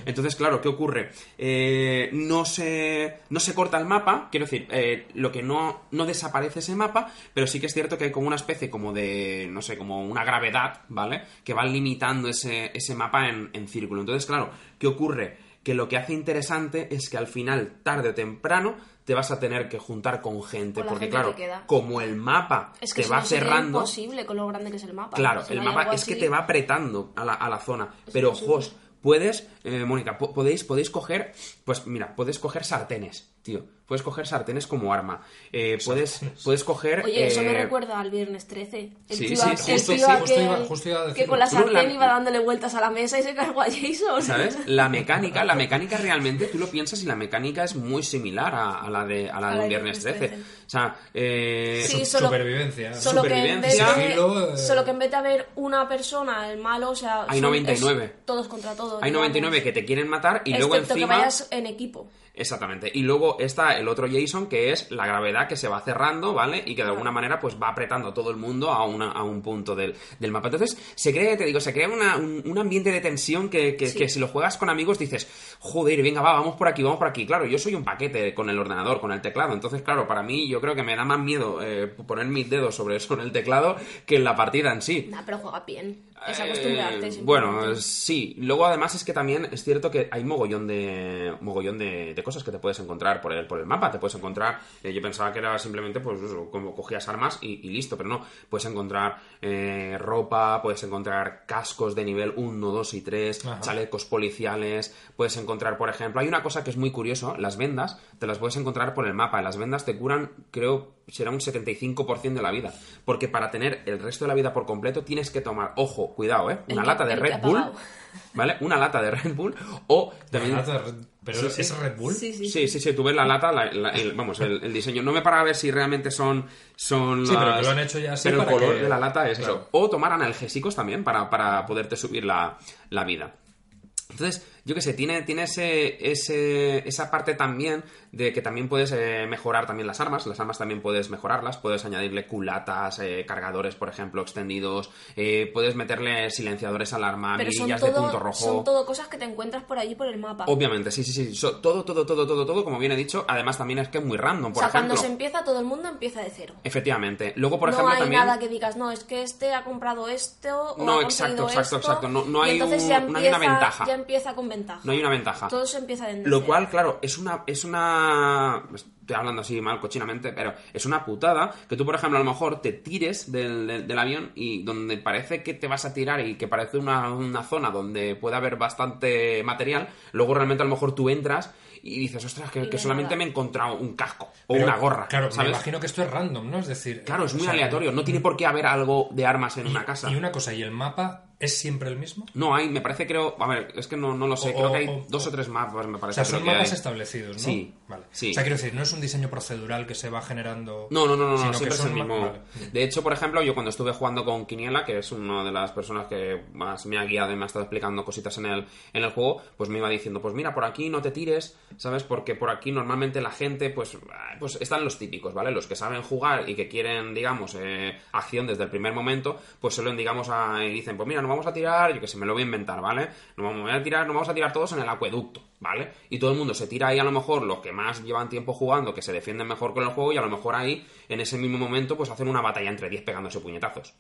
Entonces, claro, ¿qué ocurre? Eh, no, se, no se corta el mapa, quiero decir, eh, lo que no, no desaparece ese mapa, pero sí que es cierto que hay como una especie como de, no sé, como una gravedad, ¿vale? Que va limitando ese, ese mapa en, en círculo. Entonces, claro, ¿qué ocurre? Que lo que hace interesante es que al final, tarde o temprano, te vas a tener que juntar con gente, Con porque gente claro, que como el mapa Es que te va cerrando... imposible con lo grande que es el mapa. Claro, Si el no mapa es que te va apretando a la, a la zona. Es Pero, imposible. Jos, puedes, eh, Mónica, po- podéis, podéis coger, pues mira, puedes coger sartenes, tío. Puedes coger sartenes como arma. Eh, puedes, puedes coger... Oye, eso me eh, recuerda al viernes 13. El sí, tío, sí, el justo, tío sí, justo iba- justo iba a que con la sartén la- iba dándole vueltas a la mesa y se cargó a Jason. ¿Sabes? La mecánica, la mecánica realmente, tú lo piensas y la mecánica es muy similar a, a la de, a la A de la un de Viernes Viernes 13. 13. O sea, eh, Sí, solo- Supervivencia. Solo que, en vez Supervivencia. de, Sigilo, eh. solo que en vez de haber una persona, el malo, o sea... Hay son- 99. es todos contra todos. hay 99 que te quieren matar y luego encima... que vayas en equipo. Exactamente. Y luego está el otro Jason, que es la gravedad que se va cerrando, ¿vale? Y que de alguna manera pues va apretando a todo el mundo a, una- a un punto del, del mapa. Entonces, se crea, te digo, se crea una- un, un ambiente de tensión que, que- Sí. que si lo juegas con amigos dices, joder, venga, va, vamos por aquí, vamos por aquí. Claro, yo soy un paquete con el ordenador, con el teclado. Entonces, claro, para mí yo creo que me da más miedo eh, poner mis dedos sobre, sobre el teclado que en la partida en sí. Nah, pero juega bien. Es Eh, acostumbrarte. bueno, simplemente. sí. Luego además es que también es cierto que hay mogollón de mogollón de, de cosas que te puedes encontrar por el, por el mapa. Te puedes encontrar, eh, yo pensaba que era simplemente, pues, eso, como cogías armas y, y listo, pero no. Puedes encontrar eh, ropa, puedes encontrar cascos de nivel 1, 2 y 3, Ajá. chalecos policiales, puedes encontrar, por ejemplo, hay una cosa que es muy curioso, las vendas te las puedes encontrar por el mapa. Las vendas te curan, creo, será un 75% de la vida. Porque para tener el resto de la vida por completo tienes que tomar, ojo, cuidado, ¿eh? Una lata de Red Bull. ¿vale? Una lata de Red Bull o también... La lata de Red- Pero Sí, sí. es Red Bull. Sí, sí. Sí, sí, sí, tú ves la lata, la- la- el, vamos, el, el diseño. No me para a ver si realmente son. son Sí, pero que lo han hecho ya así Pero el color que- de la lata es Claro. eso. O tomar analgésicos también para, para poderte subir la, la vida. Entonces, yo qué sé, tiene, tiene ese, ese, esa parte también de que también puedes eh, mejorar también las armas. Las armas también puedes mejorarlas. Puedes añadirle culatas, eh, cargadores, por ejemplo, extendidos. eh, puedes meterle silenciadores al arma, mirillas de punto rojo. son todo cosas que te encuentras por allí por el mapa. Obviamente, sí, sí, sí. So- todo, todo, todo, todo, todo, como bien he dicho. Además, también es que es muy random, o por sea, ejemplo. cuando se empieza, todo el mundo empieza de cero. Efectivamente. Luego, por no ejemplo, hay también. nada que digas, no, es que este ha comprado esto o No, ha exacto, exacto, esto", exacto. No- no y hay entonces un- ya no hay una empieza- ventaja. Ya empieza con ventaja. No hay una ventaja. Todo se empieza en Lo cual, claro, es una, es una. Estoy hablando así mal cochinamente, pero es una putada que tú, por ejemplo, a lo mejor te tires del, del- del avión y donde parece que te vas a tirar y que parece una, una zona donde puede haber bastante material, luego realmente a lo mejor tú entras y dices, ostras, que, que solamente me he encontrado un casco o Pero, una gorra. Claro, me imagino que esto es random, ¿no? Es decir. Claro, es o muy sea, aleatorio. No tiene por qué haber algo de armas en y- una casa. Y una cosa, ¿y el mapa es siempre el mismo? No hay, me parece, creo. A ver, es que no, no lo sé. O- creo que hay o- dos o tres mapas, me O parece. sea, creo son mapas hay. establecidos, ¿no? Sí, Vale. sí. O sea, quiero decir, no es un diseño procedural que se va generando. No, no, no, no, no, sino siempre que es el mismo. vale. De hecho, por ejemplo, yo cuando estuve jugando con Quiniela, que es una de las personas que más me ha guiado y me ha estado explicando cositas en el, en el juego, pues me iba diciendo, pues mira, por aquí no te tires, ¿sabes? Porque por aquí normalmente la gente, pues, ah, pues están los típicos, ¿vale? Los que saben jugar y que quieren, digamos, eh, acción desde el primer momento, pues suelen, digamos, a- y dicen, pues mira, nos vamos a tirar, yo que sé, me lo voy a inventar, ¿vale? Nos vamos a tirar, nos vamos a tirar todos en el acueducto, ¿vale? Y todo el mundo se tira ahí a lo mejor los que más llevan tiempo jugando, que se defienden mejor con el juego y a lo mejor ahí, en ese mismo momento, pues hacen una batalla entre 10 pegándose puñetazos.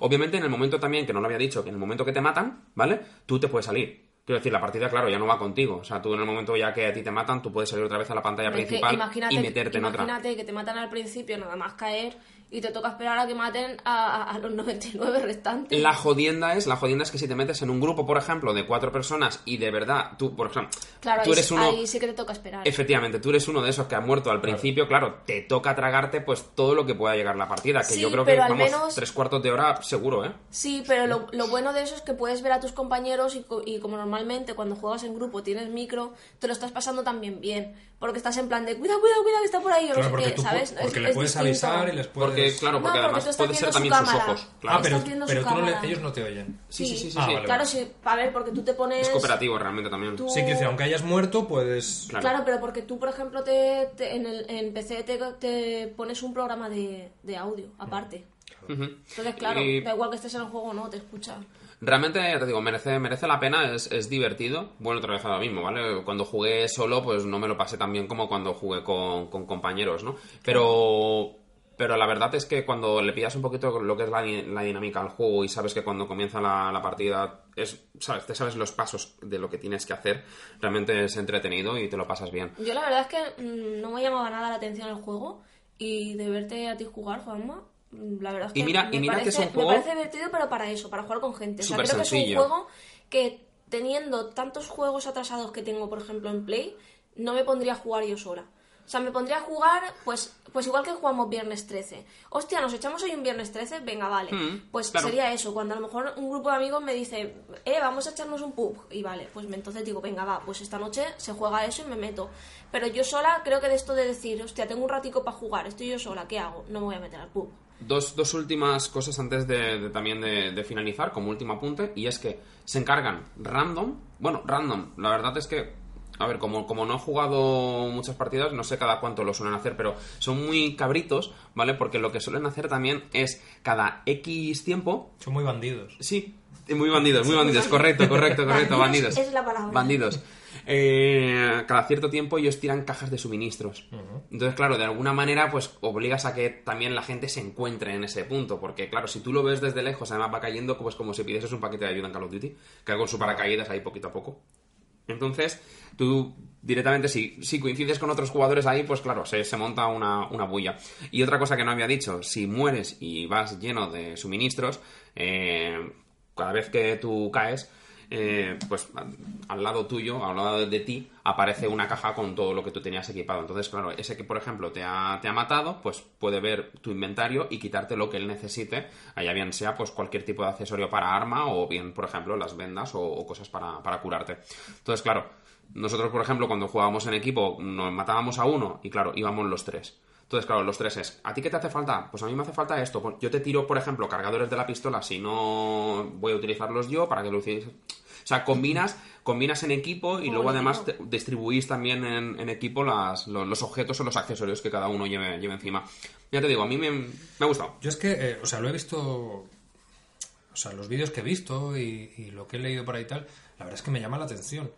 Obviamente en el momento también, que no lo había dicho, que en el momento que te matan, ¿vale? Tú te puedes salir. Quiero decir, la partida, claro, ya no va contigo. O sea, tú en el momento ya que a ti te matan, tú puedes salir otra vez a la pantalla Es principal y meterte en otra. imagínate que te matan al principio, nada más caer, y te toca esperar a que maten a, a- los 99 restantes. La jodienda es, la jodienda es que si te metes en un grupo, por ejemplo, de cuatro personas y de verdad, tú, por ejemplo, claro, tú ahí, eres uno... ahí sí que te toca esperar. Efectivamente, tú eres uno de esos que ha muerto al principio, claro, te toca tragarte pues todo lo que pueda llegar la partida, que Sí, yo creo que vamos, menos- tres cuartos de hora seguro, ¿eh? Sí, pero lo, lo bueno de eso es que puedes ver a tus compañeros y, co- y como normalmente cuando juegas en grupo tienes micro, te lo estás pasando también bien. Porque estás en plan de cuidado, cuidado, cuidado que está por ahí, o Claro, no sé qué, ¿sabes? porque Es- le es puedes distinto. avisar y les puedes. Porque, claro, porque No, porque además tú estás puede ser también su sus ojos. Ah, Claro. pero, viendo pero su tú no le- cámara. ellos no te oyen. Sí, sí, sí, sí. Ah, sí. vale, Claro, sí, a ver, porque tú te pones... Es cooperativo realmente también. Tú- Sí, quiero decir, aunque hayas muerto, puedes. Claro. Claro, pero porque tú, por ejemplo, te, te- en, el, en PC te, te pones un programa de, de audio aparte. Entonces, claro, Y- da igual que estés en el juego o no, te escucha. Realmente, ya te digo, merece, merece la pena, es, es divertido. Bueno, otra vez ahora mismo, ¿vale? Cuando jugué solo, pues no me lo pasé tan bien como cuando jugué con, con compañeros, ¿no? Pero, pero la verdad es que cuando le pillas un poquito lo que es la, la dinámica al juego y sabes que cuando comienza la, la partida, es, sabes, te sabes los pasos de lo que tienes que hacer, realmente es entretenido y te lo pasas bien. Yo la verdad es que mm, no me llamaba nada la atención el juego y de verte a ti jugar, Juanma, la verdad es que Y mira- me, y mira que parece, es un juego- me parece divertido, pero para eso, para jugar con gente. O sea, creo que es sencillo. un juego que teniendo tantos juegos atrasados que tengo, por ejemplo, en Play, no me pondría a jugar yo sola. O sea, me pondría a jugar, pues, pues igual que jugamos viernes 13. Hostia, nos echamos hoy un viernes 13, venga, vale. Mm, pues claro. sería eso, cuando a lo mejor un grupo de amigos me dice, eh, vamos a echarnos un pub. Y vale, pues me- entonces digo, venga, va, pues esta noche se juega eso y me meto. Pero yo sola creo que de esto de decir, hostia, tengo un ratico para jugar, estoy yo sola, ¿qué hago? No me voy a meter al pub. Dos, dos últimas cosas antes de, de también de, de finalizar, como último apunte, y es que se encargan random, bueno, random, la verdad es que, a ver, como, como no he jugado muchas partidas, no sé cada cuánto lo suelen hacer, pero son muy cabritos, ¿vale? Porque lo que suelen hacer también es cada X tiempo, Son muy bandidos. sí, muy bandidos, muy bandidos, correcto, correcto, correcto, bandidos. Es la palabra. Bandidos. Eh, cada cierto tiempo ellos tiran cajas de suministros. Entonces, claro, de alguna manera, pues obligas a que también la gente se encuentre en ese punto. Porque, claro, si tú lo ves desde lejos, además va cayendo, pues como si pidieses un paquete de ayuda en Call of Duty, que con su paracaídas ahí poquito a poco. Entonces, tú directamente, si, si coincides con otros jugadores ahí, pues claro, se, se monta una, una bulla. Y otra cosa que no había dicho, si mueres y vas lleno de suministros, eh, cada vez que tú caes, eh, pues al lado tuyo, al lado de ti, aparece una caja con todo lo que tú tenías equipado. Entonces, claro, ese que, por ejemplo, te ha, te ha matado, pues puede ver tu inventario y quitarte lo que él necesite, allá bien sea pues cualquier tipo de accesorio para arma o bien, por ejemplo, las vendas o, cosas para, para curarte. Entonces, claro, nosotros, por ejemplo, cuando jugábamos en equipo, nos matábamos a uno y, claro, íbamos los tres. Entonces, claro, los tres es, ¿a ti qué te hace falta? Pues a mí me hace falta esto. Pues Yo te tiro, por ejemplo, cargadores de la pistola si no voy a utilizarlos yo para que lo utilicéis. O sea, combinas, combinas en equipo y luego además te- distribuís también en, en equipo las, los, los objetos o los accesorios que cada uno lleve, lleve encima. Ya te digo, a mí me, me ha gustado. Yo es que, eh, o sea, lo he visto. O sea, los vídeos que he visto y, y lo que he leído por ahí y tal, la verdad es que me llama la atención.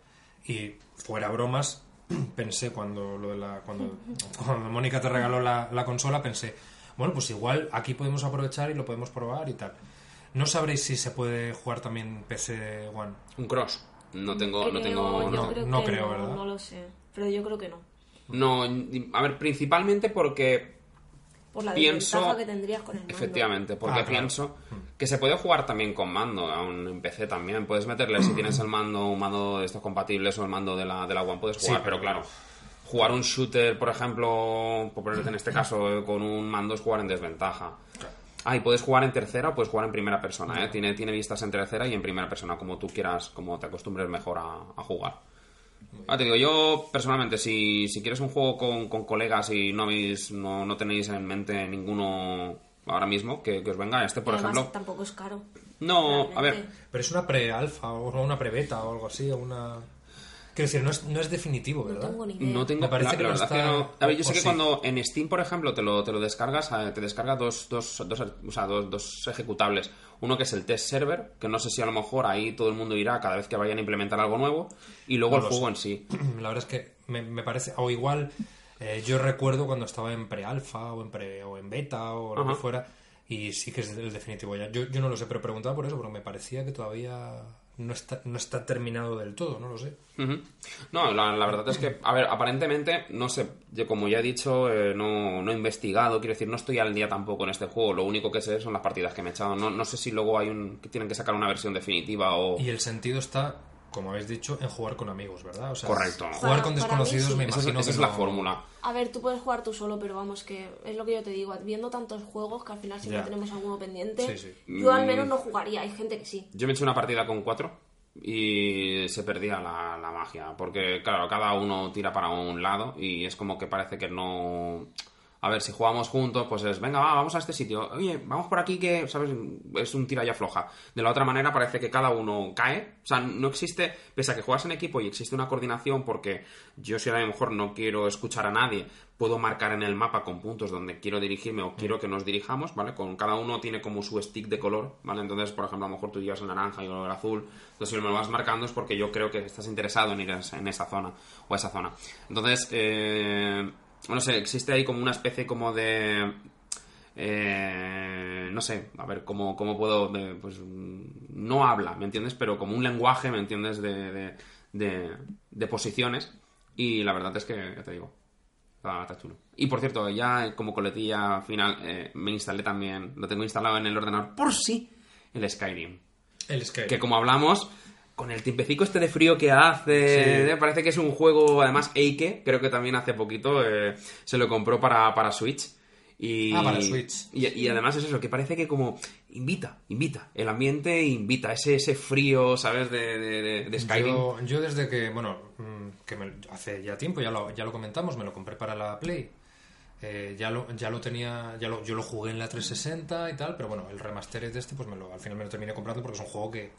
Y fuera bromas, pensé cuando lo de la. Cuando, cuando Mónica te regaló la, la consola, pensé, bueno, pues igual aquí podemos aprovechar y lo podemos probar y tal. No sabréis si se puede jugar también PC One. Un cross. No tengo, no Creo- tengo. yo no, creo no que creo, no, ¿verdad? No lo sé, pero yo creo que no. No, a ver, principalmente porque Por la Pienso- desventaja que tendrías con el mando. Efectivamente, porque Ah, claro. pienso que se puede jugar también con mando, aún en PC también. Puedes meterle, si tienes el mando, un mando de estos compatibles o el mando de la, de la One, puedes jugar, Sí, pero claro. Jugar un shooter, por ejemplo, por ponerte en este caso, eh, con un mando es jugar en desventaja. Ah, y puedes jugar en tercera o puedes jugar en primera persona, ¿eh? Tiene, tiene vistas en tercera y en primera persona, como tú quieras, como te acostumbres mejor a, a jugar. Ah, te digo, yo personalmente, si, si quieres un juego con, con colegas y no, habéis, no, no tenéis en mente ninguno ahora mismo que, que os venga, este, por además ejemplo. tampoco es caro. No, a ver. Pero es una pre-alfa o una pre-beta o algo así, o una... Quiero decir, no es, no es definitivo, No ¿verdad? tengo ni idea. no tengo Me parece la, que la no verdad está- que no. A ver, yo o- sé que sí. cuando en Steam, por ejemplo, te lo, te lo descargas, eh, te descarga dos, dos, dos, o sea, dos, dos ejecutables. Uno que es el test server, que no sé si a lo mejor ahí todo el mundo irá cada vez que vayan a implementar algo nuevo, y luego No el juego sé. en sí. La verdad es que me, me parece... O igual, eh, yo recuerdo cuando estaba en pre-alfa o en pre o en beta o lo Ajá. que fuera, y sí que es el definitivo ya. Yo, yo no lo sé, pero preguntaba por eso, porque me parecía que todavía no está, no está terminado del todo, no lo sé. No, la, la verdad es que, a ver, aparentemente, no sé, yo como ya he dicho, eh, no, no he investigado, quiero decir, no estoy al día tampoco en este juego, lo único que sé son las partidas que me he echado, no, no sé si luego hay un, que tienen que sacar una versión definitiva o... Y el sentido está, como habéis dicho, en jugar con amigos, ¿verdad? O sea, Correcto. Jugar Para- con desconocidos sí. me Esa es, imagino esa que es la no- fórmula. A ver, tú puedes jugar tú solo, pero vamos, que es lo que yo te digo, viendo tantos juegos que al final siempre Ya. tenemos alguno pendiente, Sí, sí. yo al Mm. menos no jugaría, hay gente que sí. Yo me hecho una partida con cuatro y se perdía la, la magia, porque claro, cada uno tira para un lado y es como que parece que no... A ver, si jugamos juntos, pues es, venga, va, vamos a este sitio. Oye, vamos por aquí que, ¿sabes? Es un tira y afloja. De la otra manera parece que cada uno cae. O sea, no existe, pese a que juegas en equipo y existe una coordinación, porque yo si a lo mejor no quiero escuchar a nadie, puedo marcar en el mapa con puntos donde quiero dirigirme o quiero que nos dirijamos, ¿vale? Con cada uno tiene como su stick de color, ¿vale? Entonces, por ejemplo, a lo mejor tú llevas el naranja y yo el azul. Entonces, si me lo vas marcando es porque yo creo que estás interesado en ir en esa zona o a esa zona. Entonces, eh, no sé, existe ahí como una especie como de... eh, no sé, a ver, ¿cómo, cómo puedo...? de- pues no habla, ¿me entiendes? Pero como un lenguaje, ¿me entiendes? De, de, de- de posiciones. Y la verdad es que, ya te digo, está, está chulo. Y por cierto, ya como coletilla final, eh, me instalé también, lo tengo instalado en el ordenador por sí, el Skyrim. El Skyrim. Que como hablamos, con el tiempecico este de frío que hace, Sí. parece que es un juego, además, Eike, creo que también hace poquito eh, se lo compró para, para Switch. Y, Ah, para Switch. Y, y además es eso, que parece que como invita, invita, el ambiente invita, ese, ese frío, ¿sabes? De, de, Skyrim. Yo, yo desde que, bueno, mm, que me- hace ya tiempo, ya lo, ya lo comentamos, me lo compré para la Play. Eh, ya, lo, ya lo tenía, ya lo, yo lo jugué en la 360 y tal, pero bueno, el remastered de este, pues me lo, al final me lo terminé comprando porque es un juego que,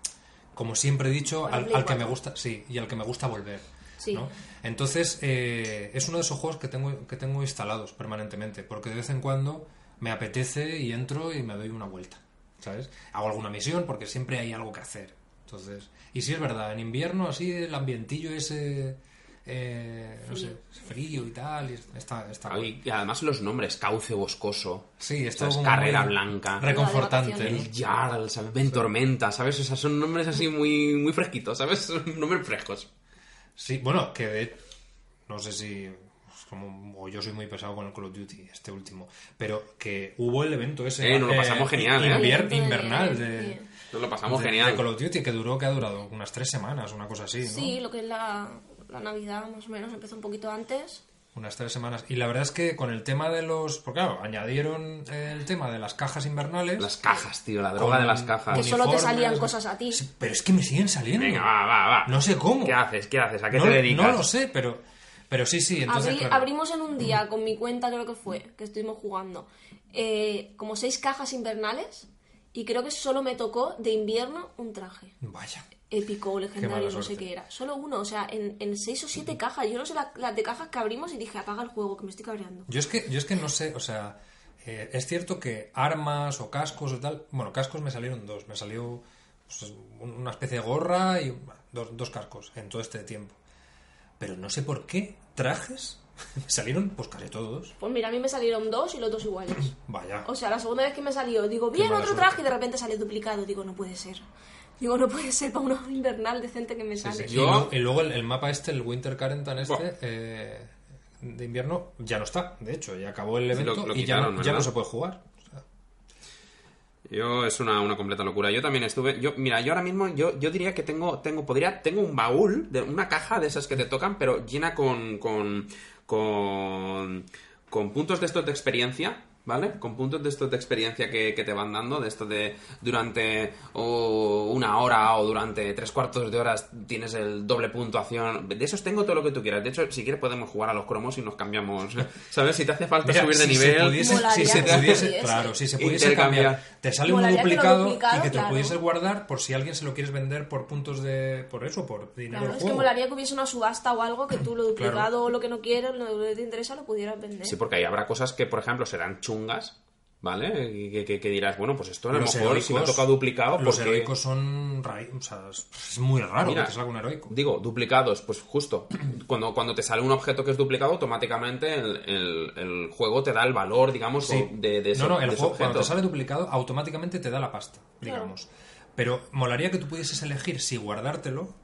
como siempre he dicho, al, que me 4. gusta, sí, y al que me gusta volver. Sí. ¿no? Entonces, eh, es uno de esos juegos que tengo, que tengo instalados permanentemente, porque de vez en cuando me apetece y entro y me doy una vuelta, ¿sabes? Hago alguna misión porque siempre hay algo que hacer. Entonces, y si es verdad, en invierno así el ambientillo ese, eh, no sé, frío y tal, y está, está guay. Y además los nombres, cauce boscoso. Sí, es ¿sabes? todo como Carrera blanca. Reconfortante. El Jarl, ¿sabes? Ventormenta, ¿sabes? O sea, son nombres así muy, muy fresquitos, ¿sabes? Son nombres frescos. Sí, bueno, que de... No sé si... Como, o yo soy muy pesado con el Call of Duty, este último. Pero que hubo el evento ese... Eh, nos lo pasamos genial, ¿eh? invier- invernal de, sí. Nos lo pasamos de- genial. de Call of Duty, que duró, que ha durado unas tres semanas, una cosa así, ¿no? Sí, lo que es la, la Navidad más o menos empezó un poquito antes. Unas tres semanas. Y la verdad es que con el tema de los... Porque claro, añadieron el tema de las cajas invernales. Las cajas, tío, la droga de las cajas. Que solo te salían cosas a ti. Sí, pero es que me siguen saliendo. Venga, va, va, va. No sé cómo. ¿Qué haces? ¿Qué haces? ¿A qué no, te dedicas? no lo sé, pero, pero sí, sí. Entonces, Abrí- claro. Abrimos en un día con mi cuenta, creo que fue, que estuvimos jugando, eh, como seis cajas invernales y creo que solo me tocó de invierno un traje. Vaya. Épico o legendario, no sé qué era. Solo uno, o sea, en, en seis o siete cajas. Yo no sé la- las de cajas que abrimos y dije, apaga el juego, que me estoy cabreando. Yo es que, yo es que no sé, o sea, eh, es cierto que armas o cascos o tal. Bueno, cascos me salieron dos. Me salió pues, un- una especie de gorra y dos, dos cascos en todo este tiempo. Pero no sé por qué trajes me salieron pues casi todos. Pues mira, a mí me salieron dos y los dos iguales. Vaya. O sea, la segunda vez que me salió, digo, bien, otro suerte. traje y de repente sale duplicado. Digo, no puede ser. Digo, no puede ser para una invernal decente que me sale. sí. Yo- Y, luego, el, el mapa este, el Winter Carentan este, eh, de invierno, ya no está. De hecho, ya acabó el Sí, lo- evento lo y ya, quitaron, no, ya no se puede jugar. O sea, Yo es una, una completa locura. Yo también estuve. Yo, mira, yo ahora mismo yo, yo diría que tengo, tengo, podría, tengo un baúl de una caja de esas que te tocan, pero llena con. con. con, con puntos de estos de experiencia. ¿Vale? Con puntos de estos de experiencia que, que te van dando, de esto de durante o una hora o durante tres cuartos de horas tienes el doble puntuación. De esos tengo todo lo que tú quieras. De hecho, si quieres podemos jugar a los cromos y nos cambiamos. ¿Sabes? Si te hace falta Mira, subir de si se nivel. pudiese- Molaría si se que lo pudiese- pudiese. claro, si se pudiese Intercambiar. cambiar, te sale que lo duplicado, duplicado, y que te lo claro. pudieses guardar por si alguien se lo quieres vender por puntos de por eso, por dinero Claro, es que juego. molaría que hubiese una subasta o algo que tú lo duplicado Claro. o lo que no quieres, lo que te interesa, lo pudieras vender. Sí, porque ahí habrá cosas que, por ejemplo, serán chungas, ¿vale? Que, que- que dirás, bueno, pues esto a lo Los mejor si me ha heroicos- tocado duplicado, Los porque... heroicos son o sea, es muy raro Mira, que te salga un heroico. Digo, duplicados, pues justo. Cuando, cuando te sale un objeto que es duplicado, automáticamente el, el- el juego te da el valor, digamos, Sí. de, de ese, no, no, el juego cuando te sale duplicado automáticamente te da la pasta, digamos. Pero molaría que tú pudieses elegir si guardártelo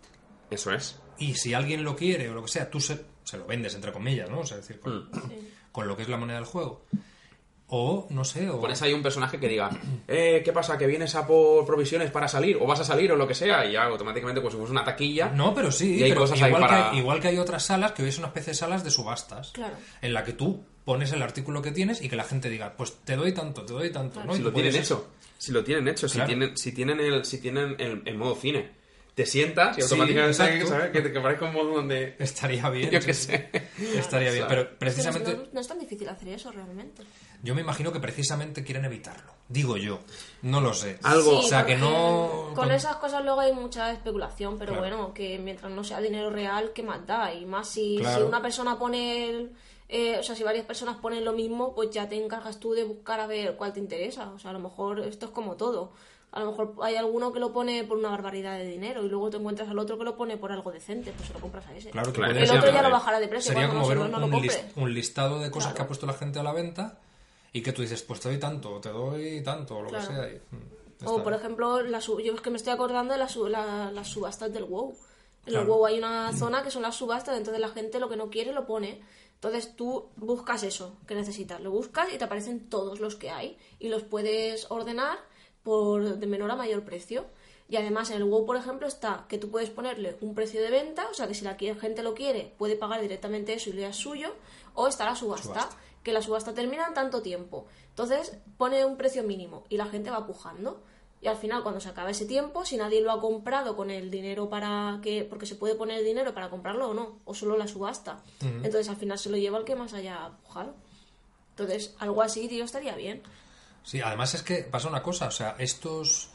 Eso es. y si alguien lo quiere o lo que sea, tú se, se lo vendes, entre comillas, ¿no? O sea, es decir, con, Mm. con lo que es la moneda del juego. O, no sé, o... Pones ahí un personaje que diga, eh, ¿qué pasa? ¿Que vienes a por provisiones para salir? ¿O vas a salir o lo que sea? Y ya automáticamente pues es una taquilla. No, pero sí, Y hay pero cosas ahí igual, para- que, igual que hay otras salas, que hoy es una especie de salas de subastas. Claro. En la que tú pones el artículo que tienes y que la gente diga, pues te doy tanto, te doy tanto, ¿no? Si lo tienen puedes- hecho. Si lo tienen hecho. Claro. Si tienen, si tienen el, si tienen el, el modo cine. Te sientas y Sí, automáticamente exacto. ¿sabes? Que, te- que parezca un modo donde... Estaría bien. Yo qué sé. Estaría bien, pero Es que precisamente... no, no es tan difícil hacer eso realmente. Yo me imagino que precisamente quieren evitarlo. Digo yo. No lo sé. Algo- o sea, que no... Con con- esas cosas luego hay mucha especulación, pero Claro. bueno, que mientras no sea dinero real, ¿qué más da? Y más si, Claro. si una persona pone. el- eh, o sea, si varias personas ponen lo mismo, pues ya te encargas tú de buscar a ver cuál te interesa. O sea, a lo mejor esto es como todo. A lo mejor hay alguno que lo pone por una barbaridad de dinero y luego te encuentras al otro que lo pone por algo decente, pues se lo compras a ese. Claro, que Claro, el otro ya lo bajará de precio. Sería como ver no, un, no lo un listado de cosas Claro. que ha puesto la gente a la venta y que tú dices, pues te doy tanto, te doy tanto, o lo Claro. que sea. y, mm, ya O por ejemplo, la sub- yo es que me estoy acordando de las la- las subastas del WoW. En Claro. el WoW hay una zona que son las subastas, entonces la gente lo que no quiere lo pone. Entonces tú buscas eso que necesitas, lo buscas y te aparecen todos los que hay y los puedes ordenar por de menor a mayor precio. Y además en el WoW, por ejemplo, está que tú puedes ponerle un precio de venta, o sea que si la gente lo quiere, puede pagar directamente eso y le es suyo, o está la subasta, Subasta. que la subasta termina en tanto tiempo. Entonces pone un precio mínimo y la gente va pujando. Y al final, cuando se acaba ese tiempo, si nadie lo ha comprado con el dinero para que. porque se puede poner el dinero para comprarlo o no, o solo la subasta. Entonces al final se lo lleva el que más haya pujado. Entonces, algo así, tío, estaría bien. Sí, además es que pasa una cosa, o sea, estos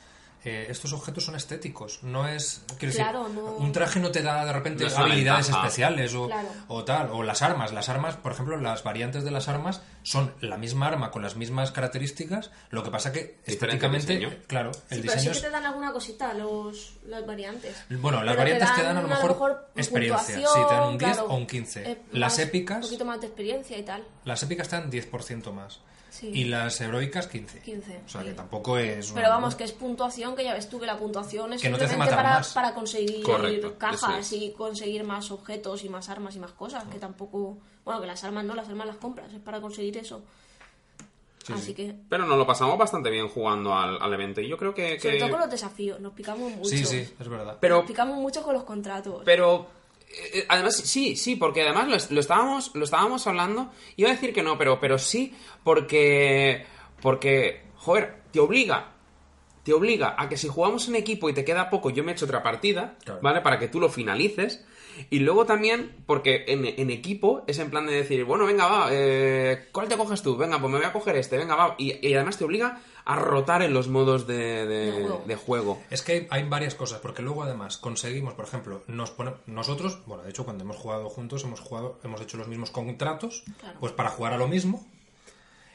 eh, estos objetos son estéticos, no es quiero Claro, decir, no- un traje no te da de repente No habilidades ventaja. especiales o, Claro. o tal, o las armas, las armas, por ejemplo, las variantes de las armas son la misma arma con las mismas características, lo que pasa que estéticamente, diseño. claro, Sí, el pero sí diseño que te dan alguna cosita los, las variantes. Bueno, las Pero variantes te dan a lo mejor experiencia. Sí, te dan un 10 claro, o un 15. eh, Las más- épicas- Un poquito más de experiencia y tal. las épicas te dan 10% más. Sí. Y las heroicas 15. 15, O sea, sí. que tampoco es... Pero vamos, que es puntuación, que ya ves tú que la puntuación es Que no te hace simplemente matar para, más. para conseguir Correcto, cajas es. y conseguir más objetos y más armas y más cosas, que tampoco... Bueno, que las armas no, las armas las compras, es para conseguir eso. Sí, Así sí. que... Pero nos lo pasamos bastante bien jugando al, al evento. Y yo creo que. Sobre que- todo con los desafíos, nos picamos mucho. Sí, sí, es verdad. Pero Nos picamos mucho con los contratos. Pero además sí, sí, porque además lo, lo estábamos lo estábamos hablando. Iba a decir que no, pero pero sí porque porque joder, te obliga te obliga a que si jugamos en equipo y te queda poco, yo me echo otra partida, Claro. ¿vale? Para que tú lo finalices. Y luego también, porque en, en equipo es en plan de decir, bueno, venga, va, eh, ¿cuál te coges tú? Venga, pues me voy a coger este, venga, va. Y, y además te obliga a rotar en los modos de, de- De juego. de juego. Es que hay, hay varias cosas, porque luego además conseguimos, por ejemplo, nos pone- nosotros, bueno, de hecho cuando hemos jugado juntos hemos jugado, hemos hecho los mismos contratos, Claro. pues para jugar a lo mismo.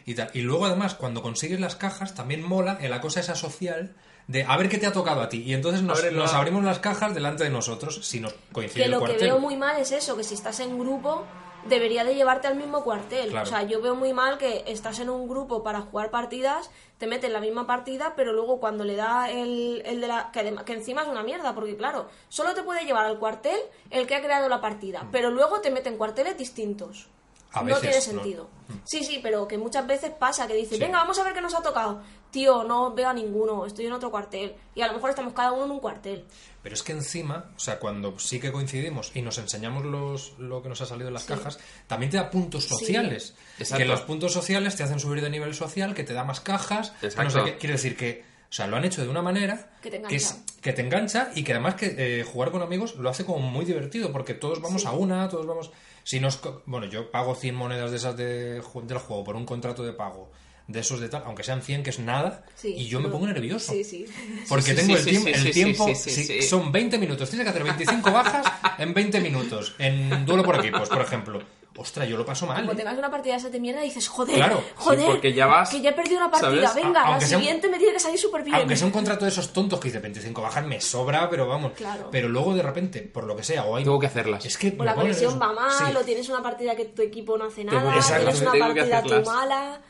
Y, tal. y luego además cuando consigues las cajas también mola en la cosa esa social de a ver qué te ha tocado a ti. Y entonces nos, nos abrimos las cajas delante de nosotros si nos coincide que el lo que veo muy mal es eso, que si estás en grupo debería de llevarte al mismo cuartel. Claro. O sea, yo veo muy mal que estás en un grupo para jugar partidas, te meten la misma partida, pero luego cuando le da el, el de la... Que, encima es una mierda, porque claro, solo te puede llevar al cuartel el que ha creado la partida, pero luego te meten cuarteles distintos. A no tiene ¿no? sentido. Sí, sí, pero que muchas veces pasa que dice, Sí. venga, vamos a ver qué nos ha tocado. Tío, no veo a ninguno, estoy en otro cuartel. Y a lo mejor estamos cada uno en un cuartel. Pero es que encima, o sea, cuando sí que coincidimos y nos enseñamos los, lo que nos ha salido en las Sí. cajas, también te da puntos sociales. Que los puntos sociales te hacen subir de nivel social, que te da más cajas. que no sé qué. Quiere decir que, o sea, lo han hecho de una manera Que te es- engancha. que te engancha y que además que eh, jugar con amigos lo hace como muy divertido, porque todos vamos Sí. a una, todos vamos... Si nos, co- bueno, yo pago 100 monedas de esas de, ju- del juego por un contrato de pago de esos de tal, aunque sean 100, que es nada, Sí, y yo me pongo nervioso. Sí, sí. Porque tengo sí, el, sí, tiempo sí, el sí, tiempo, sí, sí, sí, sí. son 20 minutos, tienes que hacer 25 bajas en 20 minutos, en duelo por equipos, por ejemplo. Ostras, yo lo paso mal. Como ¿eh? tengas una partida de esa de mierda, dices, joder, Claro, sí, joder, porque ya vas, que ya he perdido una partida, ¿sabes? venga, A- la un- siguiente me tiene que salir súper bien. Aunque sea un contrato de esos tontos que dice 25 bajas, me sobra, pero vamos. Claro. Pero luego de repente, por lo que sea, o hay... Tengo que hacerlas. Es que O la conexión va mal, Sí. o tienes una partida que tu equipo no hace nada, Exacto, tienes una tengo que partida tú mala.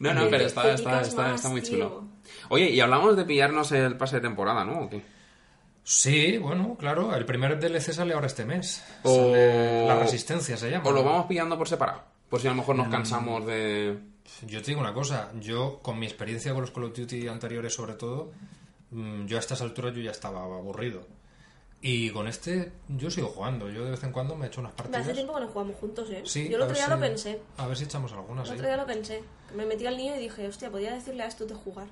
No, no, pero está, está, está, está muy tío. chulo. Oye, y hablamos de pillarnos el pase de temporada, ¿no? ¿O qué? Sí, bueno, claro, el primer DLC sale ahora este mes. O- Sale La Resistencia se llama. O lo vamos pillando por separado. Por si a lo mejor nos cansamos de... Yo te digo una cosa, yo con mi experiencia con los Call of Duty anteriores sobre todo, mm, yo a estas alturas yo ya estaba aburrido. Y con este yo sigo jugando, yo de vez en cuando me echo unas Me partidas. hace tiempo que no jugamos juntos, ¿eh? Sí, Yo el otro día si- lo pensé. A ver si echamos algunas, El otro día lo pensé. Me metí al niño y dije, hostia, podía decirle a esto de jugar.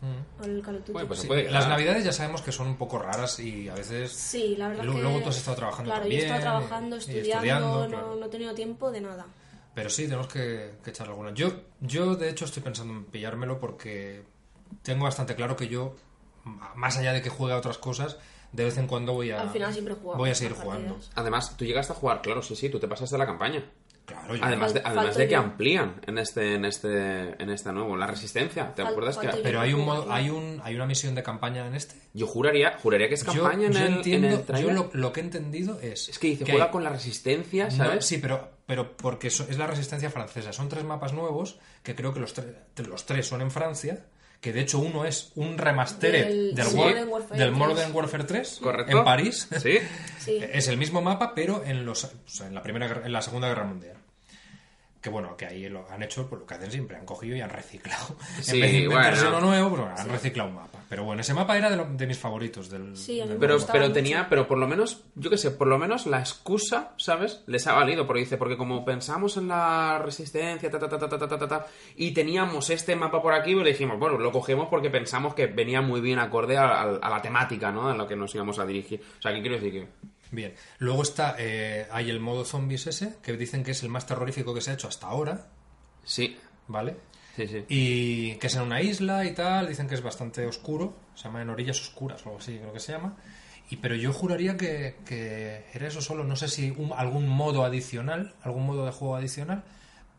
Mm. Al Call of Duty. Bueno, pues Sí, puede Las navidades ya sabemos que son un poco raras y a veces... Sí, la verdad Luego- que... luego tú has estado trabajando Claro, también, yo he estado trabajando, estudiando, estudiando, no, claro. no he tenido tiempo de nada. Pero sí, tenemos que, que echar alguna. Yo, yo, de hecho, estoy pensando en pillármelo porque tengo bastante claro que yo, más allá de que juegue a otras cosas, de vez en cuando voy a, Al final siempre voy a seguir jugando. partidas. Además, tú llegaste a jugar, claro, sí, sí, tú te pasaste la campaña. Claro, Además de, además de que yo. amplían en este, en este, en este nuevo, la resistencia. ¿Te Fal- acuerdas que yo. pero hay un modo, hay un, hay una misión de campaña en este. yo juraría, juraría que es Yo, campaña en, yo el, en entiendo, yo lo, lo que he entendido es Es que dice, que juega hay- con la resistencia, No, ¿sabes? sí, pero, pero porque so- es la resistencia francesa. Son tres mapas nuevos que creo que los, tre- los tres son en Francia. Que de hecho uno es un remastered Del- del, sí, War- Modern Warfare del 3. Modern Warfare 3 Correcto. en París. Sí. Sí. Es el mismo mapa, pero en los o sea, en la primera guerra- en la Segunda Guerra Mundial que bueno, que ahí lo han hecho, pues lo que hacen siempre, han cogido y han reciclado. Sí, en vez de bueno. lo nuevo, pues, pero han reciclado un mapa. Pero bueno, ese mapa era de, lo, de mis favoritos del. Sí, del pero, mapa. pero tenía, pero por lo menos, yo qué sé, por lo menos la excusa, ¿sabes? Les ha valido, porque dice, porque como pensamos en la resistencia, ta ta ta ta ta ta y teníamos este mapa por aquí, pues dijimos, bueno, lo cogemos porque pensamos que venía muy bien acorde a, la temática, ¿no? A la que nos íbamos a dirigir. O sea, ¿qué quiero decir que Bien. Luego está, eh, hay el modo zombies ese, que dicen que es el más terrorífico que se ha hecho hasta ahora, sí, ¿vale? sí, sí. Y que es en una isla y tal, dicen que es bastante oscuro, se llama en orillas oscuras o algo así, creo que se llama. Y, pero yo juraría que, que era eso solo, no sé si un- algún modo adicional, algún modo de juego adicional,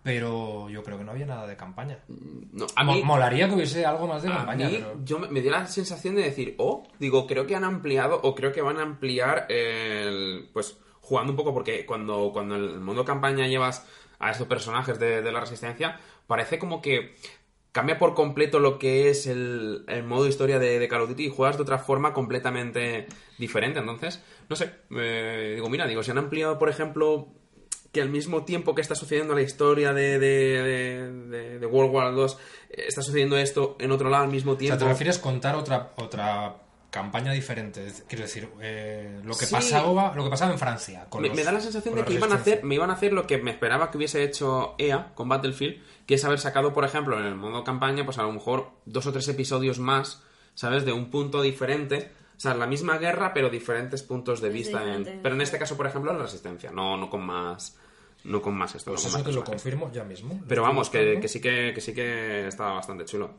pero yo creo que no había nada de campaña. No, a Mo- mí, Molaría que hubiese algo más de a campaña, mí pero... yo me, me dio la sensación de decir, oh, digo, creo que han ampliado o creo que van a ampliar el, pues, jugando un poco porque cuando, cuando en el modo campaña llevas a estos personajes de, de la Resistencia, parece como que cambia por completo lo que es el, el modo historia de, de Call of Duty y juegas de otra forma completamente diferente. Entonces, no sé, eh, digo, mira, digo, si han ampliado, por ejemplo, que al mismo tiempo que está sucediendo la historia de, de, de- World War II, eh, está sucediendo esto en otro lado al mismo O sea, tiempo. ¿te refieres contar otra, otra campaña diferente? Quiero decir, eh, lo, que Sí. pasaba, lo que pasaba en Francia. con me, los- me da la sensación de la que iban a hacer, me iban a hacer lo que me esperaba que hubiese hecho EA con Battlefield, que es haber sacado, por ejemplo, en el modo campaña, pues a lo mejor dos o tres episodios más, ¿sabes? De un punto diferente. O sea, la misma guerra, pero diferentes puntos de vista. en- pero en este caso, por ejemplo, la resistencia, no, no con más. No con más esto. Pues no eso más te lo confirmo ya mismo. Lo Pero vamos, que, que sí que, que sí que estaba bastante chulo.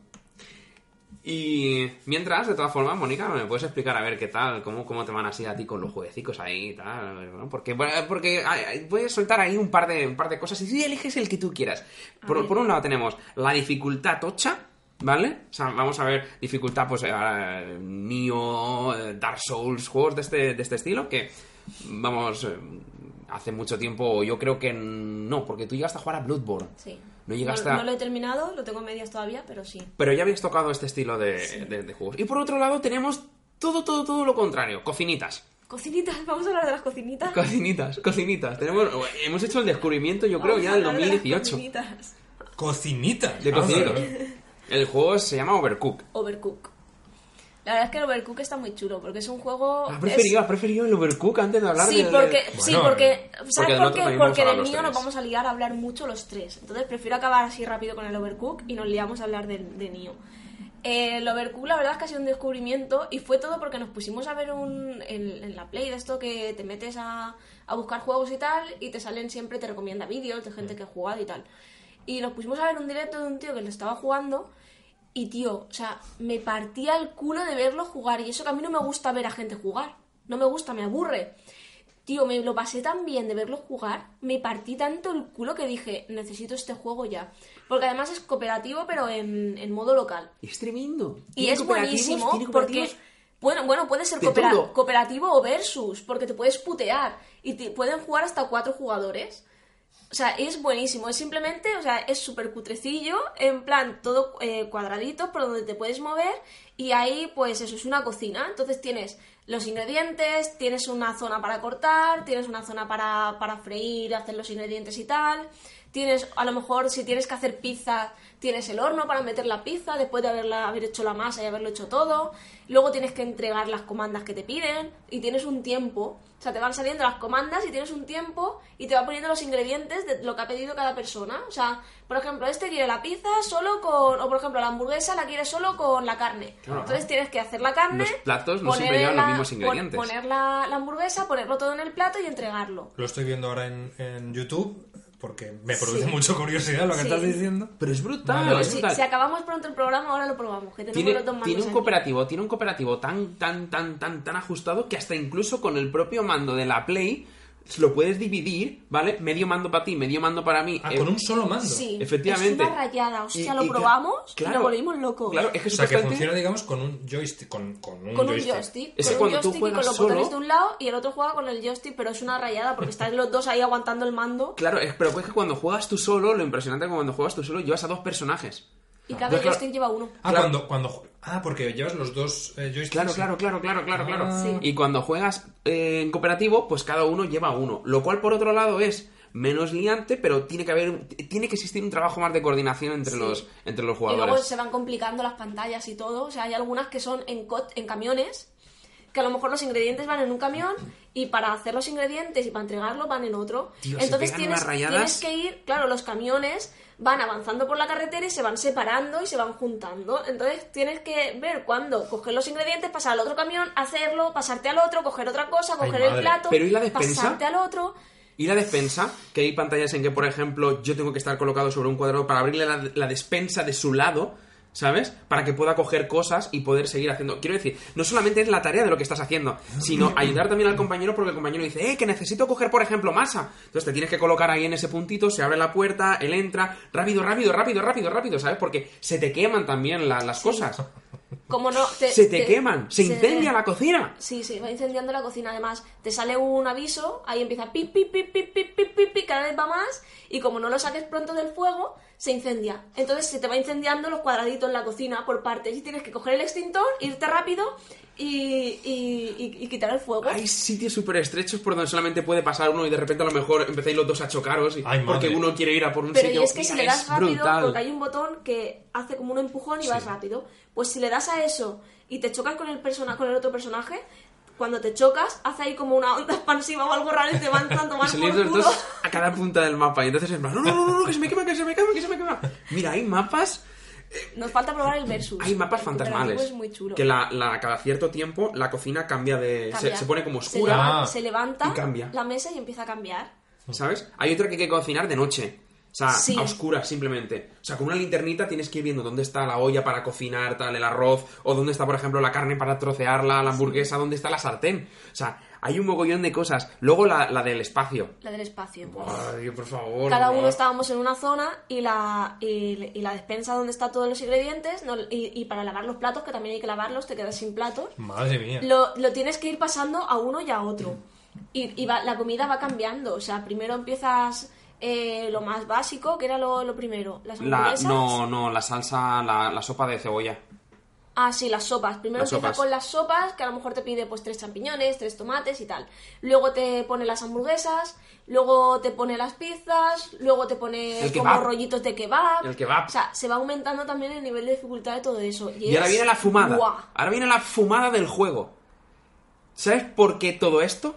Y mientras, de todas formas, Mónica, ¿me puedes explicar a ver qué tal? ¿Cómo, cómo te van así a ti con los jueguecicos ahí y tal? ¿no? Porque, bueno, porque puedes soltar ahí un par de, un par de cosas y sí, eliges el que tú quieras. Por, por un lado tenemos la dificultad tocha, ¿vale? O sea, vamos a ver dificultad, pues, eh, Nioh, eh, Dark Souls, juegos de este, de este estilo que, vamos, eh, hace mucho tiempo yo creo que no, porque tú llegaste a jugar a Bloodborne. Sí. No llegaste no, a- no lo he terminado, lo tengo a medias todavía, pero sí. Pero ya habéis tocado este estilo de, de- de juegos. Y por otro lado tenemos todo, todo, todo lo contrario. Cocinitas. Cocinitas, vamos a hablar de las cocinitas. Cocinitas, cocinitas. Tenemos, hemos hecho el descubrimiento, yo creo, ya del hablar de las 2018. cocinitas. Cocinita. De cocinitas. El juego se llama Overcook. Overcook. La verdad es que el Overcook está muy chulo, porque es un juego... ¿Has es- preferido, has preferido el Overcook antes de hablar Sí, de- porque, de- sí, Bueno, porque, porque ¿sabes por qué? Porque hablar del mío nos vamos a liar a hablar mucho los tres. Entonces prefiero acabar así rápido con el Overcook y nos liamos a hablar del de Nio. Eh, el Overcook la verdad es que ha sido un descubrimiento y fue todo porque nos pusimos a ver un, en, en la Play de esto que te metes a, a buscar juegos y tal y te salen siempre, te recomienda vídeos de gente que ha jugado y tal. Y nos pusimos a ver un directo de un tío que lo estaba jugando y tío, o sea, me partía el culo de verlo jugar. Y eso que a mí no me gusta ver a gente jugar. No me gusta, me aburre. Tío, me lo pasé tan bien de verlo jugar, me partí tanto el culo que dije, necesito este juego ya. Porque además es cooperativo, pero en, en modo local. Es tremendo. Y ¿Tiene es buenísimo ¿Tiene porque... Bueno, bueno, puede ser De coopera- todo. cooperativo o versus, porque te puedes putear. Y te- pueden jugar hasta cuatro jugadores. O sea, es buenísimo. Es simplemente, o sea, es súper cutrecillo, en plan todo eh, cuadradito por donde te puedes mover. Y ahí, pues eso es una cocina. Entonces tienes los ingredientes, tienes una zona para cortar, tienes una zona para, para freír, hacer los ingredientes y tal. Tienes, a lo mejor, si tienes que hacer pizza, tienes el horno para meter la pizza después de haberla, haber hecho la masa y haberlo hecho todo. Luego tienes que entregar las comandas que te piden y tienes un tiempo. O sea, te van saliendo las comandas y tienes un tiempo y te va poniendo los ingredientes de lo que ha pedido cada persona. O sea, por ejemplo, este quiere la pizza solo con. O por ejemplo, la hamburguesa la quiere solo con la carne. Claro. Entonces tienes que hacer la carne. Los platos no poner siempre llevan los la- mismos pon- ingredientes. Poner la, la hamburguesa, ponerlo todo en el plato y entregarlo. Lo estoy viendo ahora en, en YouTube porque me produce Sí. mucha curiosidad lo que Sí. estás diciendo. Pero es brutal. Es Si, brutal. si acabamos pronto el programa, ahora lo probamos. Que tiene, los dos mandos tiene un aquí. cooperativo, tiene un cooperativo tan, tan, tan, tan, tan ajustado que hasta incluso con el propio mando de la Play lo puedes dividir, ¿vale? Medio mando para ti, medio mando para mí. Ah, con un solo mando. Sí, Efectivamente. Es una rayada. Hostia, Y- lo y probamos y claro, nos volvimos locos. Claro, es que O sea, que funciona, digamos, con un joystick. Con, con un con un joystick. joystick. Es con cuando un tú joystick y con juegas los botones solo- de un lado y el otro juega con el joystick, pero es una rayada porque están los dos ahí aguantando el mando Claro, es, pero es que cuando juegas tú solo, lo impresionante es que cuando juegas tú solo llevas a dos personajes. Y cada Claro. joystick lleva uno. Ah, Claro. cuando, cuando. Ah, porque llevas los dos eh, joysticks. Claro, claro, claro, claro, claro, claro. Ah. Sí. Y cuando juegas eh, en cooperativo, pues cada uno lleva uno. Lo cual, por otro lado, es menos liante, pero tiene que haber, tiene que existir un trabajo más de coordinación entre Sí. los, entre los Y luego jugadores. se van complicando las pantallas y todo. O sea, hay algunas que son en, co- en camiones, que a lo mejor los ingredientes van en un camión y para hacer los ingredientes y para entregarlo van en otro. Tío, se Entonces pegan tienes, tienes que ir, claro, los camiones van avanzando por la carretera y se van separando y se van juntando. Entonces tienes que ver cuándo coger los ingredientes, pasar al otro camión, hacerlo, pasarte al otro, coger otra cosa, Ay, coger el plato, Pero ¿y la despensa? pasarte al otro. Y la despensa, que hay pantallas en que, por ejemplo, yo tengo que estar colocado sobre un cuadrado para abrirle la, la despensa de su lado, ¿sabes? Para que pueda coger cosas y poder seguir haciendo. Quiero decir, no solamente es la tarea de lo que estás haciendo, sino ayudar también al compañero porque el compañero dice, eh, que necesito coger, por ejemplo, masa. Entonces te tienes que colocar ahí en ese puntito, se abre la puerta, él entra, rápido, rápido, rápido, rápido, rápido, ¿sabes? Porque se te queman también la- las cosas. como no... se te, queman, se, incendia la cocina. Sí, se va incendiando la cocina. Además, te sale un aviso, ahí empieza pi, pi, pi, pi, pi, pi, pi, pi, cada vez va más, y como no lo saques pronto del fuego, se incendia. Entonces se te va incendiando los cuadraditos en la cocina por partes y tienes que coger el extintor, irte rápido y, y- y- y quitar el fuego. Hay sitios súper estrechos por donde solamente puede pasar uno y de repente a lo mejor empezáis los dos a chocaros y- Ay, porque uno quiere ir a por un Pero sitio. es que si le das es rápido, brutal. porque hay un botón que hace como un empujón y vas rápido, pues si le das a eso y te chocas con el persona, con el otro personaje, cuando te chocas, hace ahí como una onda expansiva o algo raro y te van tanto Y más salir por los culo. dos a cada punta del mapa y entonces es más, no, no, no, no, que se me quema, que se me quema, que se me quema. Mira, hay mapas Nos falta probar el versus. Hay mapas El fantasmales. Es muy chulo. Que la, la- cada cierto tiempo la cocina cambia de. Cambia. Se, se pone como Se oscura. levanta, Ah. se levanta Y cambia. la mesa y empieza a cambiar. ¿Sabes? Hay otra que hay que cocinar de noche. O sea, Sí. a oscuras simplemente. O sea, con una linternita tienes que ir viendo dónde está la olla para cocinar tal, el arroz, o dónde está, por ejemplo, la carne para trocearla, la hamburguesa, dónde está la sartén. O sea, hay un mogollón de cosas. Luego la, la del espacio. La del espacio. pues. Ay, por favor. Cada no. uno estábamos en una zona y la, y, y la despensa donde está todos los ingredientes no- y, y para lavar los platos, que también hay que lavarlos, te quedas sin platos, Madre mía. lo, lo tienes que ir pasando a uno y a otro. Y, y va- la comida va cambiando. O sea, primero empiezas eh, lo más básico, que era lo, lo primero. Las La, no, no, la salsa, la, la sopa de cebolla. Ah, sí, las sopas. Primero Las empieza sopas. con las sopas, que a lo mejor te pide pues tres champiñones, tres tomates y tal. Luego te pone las hamburguesas, luego te pone las pizzas, luego te pone como rollitos de kebab. El kebab. O sea, se va aumentando también el nivel de dificultad de todo eso. Y, Y ahora viene la fumada. Ahora viene la fumada del juego. ¿Sabes por qué todo esto?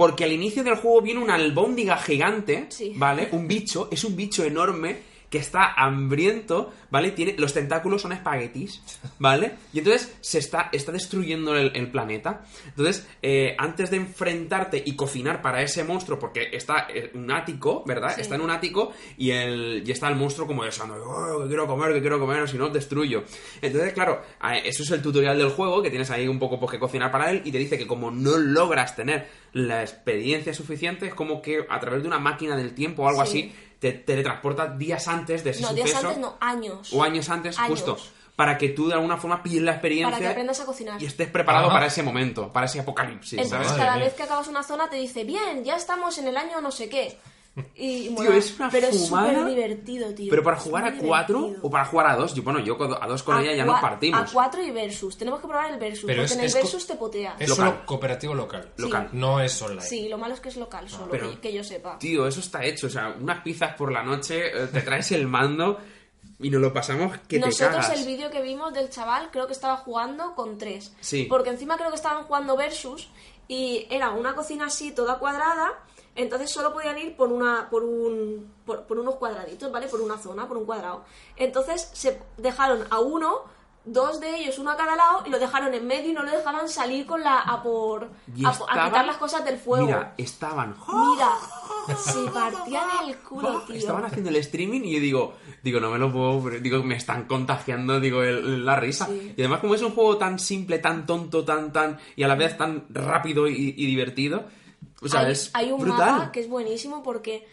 Porque al inicio del juego viene una albóndiga gigante, Sí. ¿vale? Un bicho, es un bicho enorme que está hambriento, ¿vale? Tiene, los tentáculos son espaguetis, ¿vale? Y entonces se está, está destruyendo el, el planeta. Entonces, eh, antes de enfrentarte y cocinar para ese monstruo, porque está en un ático, ¿verdad? Sí. Está en un ático y, el, y está el monstruo como deseando, "Oh, que quiero comer, que quiero comer, si no, destruyo. Entonces, claro, eso es el tutorial del juego, que tienes ahí un poco pues, que cocinar para él, y te dice que como no logras tener la experiencia suficiente, es como que a través de una máquina del tiempo o algo Sí. así, te teletransporta días antes de ese No, suceso. días antes no, años. O años antes, Años. justo. Para que tú de alguna forma pilles la experiencia Para que aprendas a cocinar. y estés preparado Ah. para ese momento, para ese apocalipsis, Entonces, cada vez que acabas una zona te dice, bien, ya estamos en el año no sé qué. Y, Tío, mola. es una pero es fumada. súper divertido, tío. Pero para Es jugar a cuatro divertido. o para jugar a dos, yo bueno, yo a dos con A ella ya nos partimos. A 4 y versus. Tenemos que probar el versus. Pero porque es- en el es versus te poteas. Es Local. solo cooperativo local. Local. No es online. Sí, lo malo es que es local solo, pero- que, que yo sepa. Tío, eso está hecho. O sea, unas pizzas por la noche, eh, te traes el mando y nos lo pasamos que te Nosotros cagas. el vídeo que vimos del chaval creo que estaba jugando con tres. Sí. Porque encima creo que estaban jugando versus y era una cocina así toda cuadrada. Entonces solo podían ir por una por un por, por unos cuadraditos, ¿vale? Por una zona, por un cuadrado. Entonces se dejaron a uno, dos de ellos, uno a cada lado, y lo dejaron en medio y no lo dejaban salir con la a por a, estaban- quitar las cosas del fuego. Mira, estaban... Mira, se partían el culo, tío. Estaban haciendo el streaming y yo digo, digo, no me lo puedo, digo, me están contagiando, digo, el- la risa. Sí. Y además como es un juego tan simple, tan tonto, tan, tan, y a la vez tan rápido y, y divertido, o sea, hay, es hay un brutal. mapa que es buenísimo porque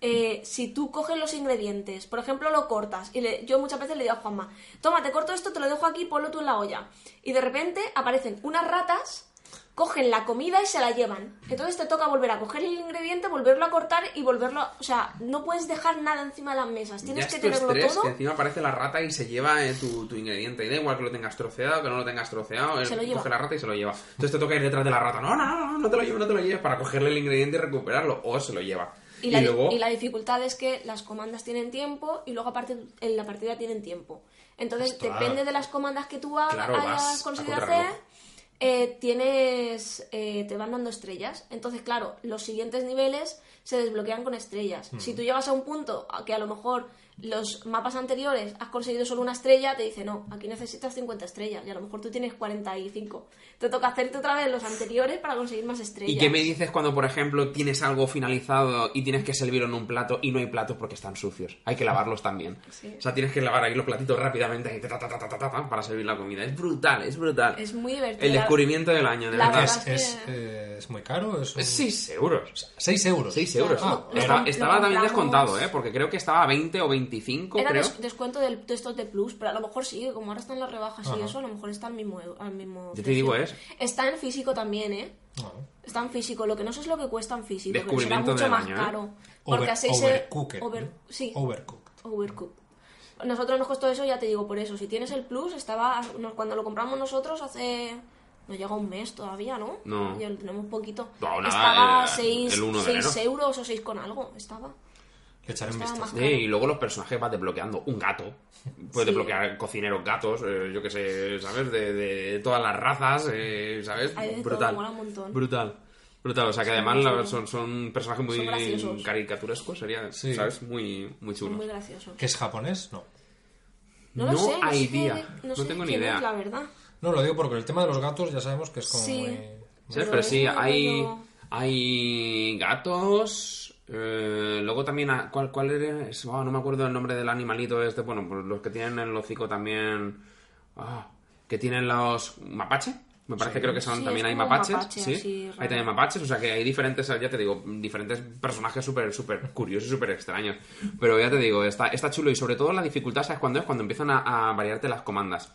eh, si tú coges los ingredientes, por ejemplo, lo cortas, y le- yo muchas veces le digo a Juanma, toma, te corto esto, te lo dejo aquí, ponlo tú en la olla. Y de repente aparecen unas ratas, cogen la comida y se la llevan. Entonces te toca volver a coger el ingrediente, volverlo a cortar y volverlo... O sea, no puedes dejar nada encima de las mesas, tienes Ya que tenerlo estrés, todo. que encima aparece la rata y se lleva eh, tu, tu ingrediente. Y da igual que lo tengas troceado, que no lo tengas troceado. Se lo lleva. coge la rata y se lo lleva. Entonces te toca ir detrás de la rata. No, no, no, no te lo lleves, no te lo lleves. Para cogerle el ingrediente y recuperarlo. O se lo lleva. Y la, luego... y la dificultad es que las comandas tienen tiempo y luego aparte en la partida tienen tiempo. Entonces, Ostras. depende de las comandas que tú hagas, Claro, vas hayas conseguido hacer, eh, tienes, eh, te van dando estrellas. Entonces, claro, los siguientes niveles se desbloquean con estrellas. Si tú llegas a un punto que a lo mejor los mapas anteriores has conseguido solo una estrella, te dice, no, aquí necesitas 50 estrellas y a lo mejor tú tienes 45. Te toca hacerte otra vez los anteriores para conseguir más estrellas. ¿Y qué me dices cuando, por ejemplo, tienes algo finalizado y tienes que servirlo en un plato y no hay platos porque están sucios? Hay que lavarlos también. Sí. O sea, tienes que lavar ahí los platitos rápidamente ahí, ta, ta, ta, ta, ta, ta, ta, para servir la comida. Es brutal, es brutal. Es muy divertido. El descubrimiento del año, de la verdad. verdad Es, es eh, muy caro. Es un- Es 6 euros. 6 euros. 6 euros. Claro, Ah, lo- Está- lo estaba también compramos- descontado, ¿eh? Porque creo que estaba a 20 o 25, Era creo. des- descuento del, de estos de Plus, pero a lo mejor sí, como ahora están las rebajas y eso, a lo mejor está al mismo, al mismo Yo te digo, es- Está en físico también, ¿eh? No. Está en físico. Lo que no sé es lo que cuesta en físico, que será Descubrimiento mucho del más año, ¿eh? caro. Porque Over- a 6 overcooked, over, ¿no? sí, Overcooked. Overcooked. Nosotros nos costó eso, ya te digo, por eso. Si tienes el Plus, estaba cuando lo compramos nosotros hace... No llega un mes todavía, ¿no? No. Ya lo tenemos poquito. No, nada, estaba eh, 6 el 1 de enero. euros o 6 con algo. Estaba. Le echaré un vistazo. Sí, y luego los personajes vas desbloqueando un gato. Puedes Sí. desbloquear cocineros gatos, eh, yo que sé, ¿sabes? De, de todas las razas, eh, ¿sabes? Hay todo, Brutal. mola un montón. Brutal. Brutal, o sea que Son además muy son, son personajes muy Son caricaturescos, sería, Sí. ¿sabes? Muy, muy chulos. muy graciosos. ¿Que es japonés? No. No, lo No sé, no hay sé No sé tengo ni idea. es, la verdad. No, lo digo porque el tema de los gatos ya sabemos que es como Sí. muy... Sí, Pero sí, muy hay, hay gatos. Eh, luego también, ah, ¿cuál, cuál era? Es- ah, no me acuerdo el nombre del animalito este. Bueno, pues los que tienen el hocico también. ah, que tienen los. ¿Mapache? Me parece creo que son Sí, también hay mapaches. mapache, sí, así, hay también mapaches. O sea que hay diferentes, ya te digo, diferentes personajes súper súper curiosos y súper extraños. Pero ya te digo, está, está chulo y sobre todo la dificultad, ¿sabes cuándo es? Cuando empiezan a, a variarte las comandas.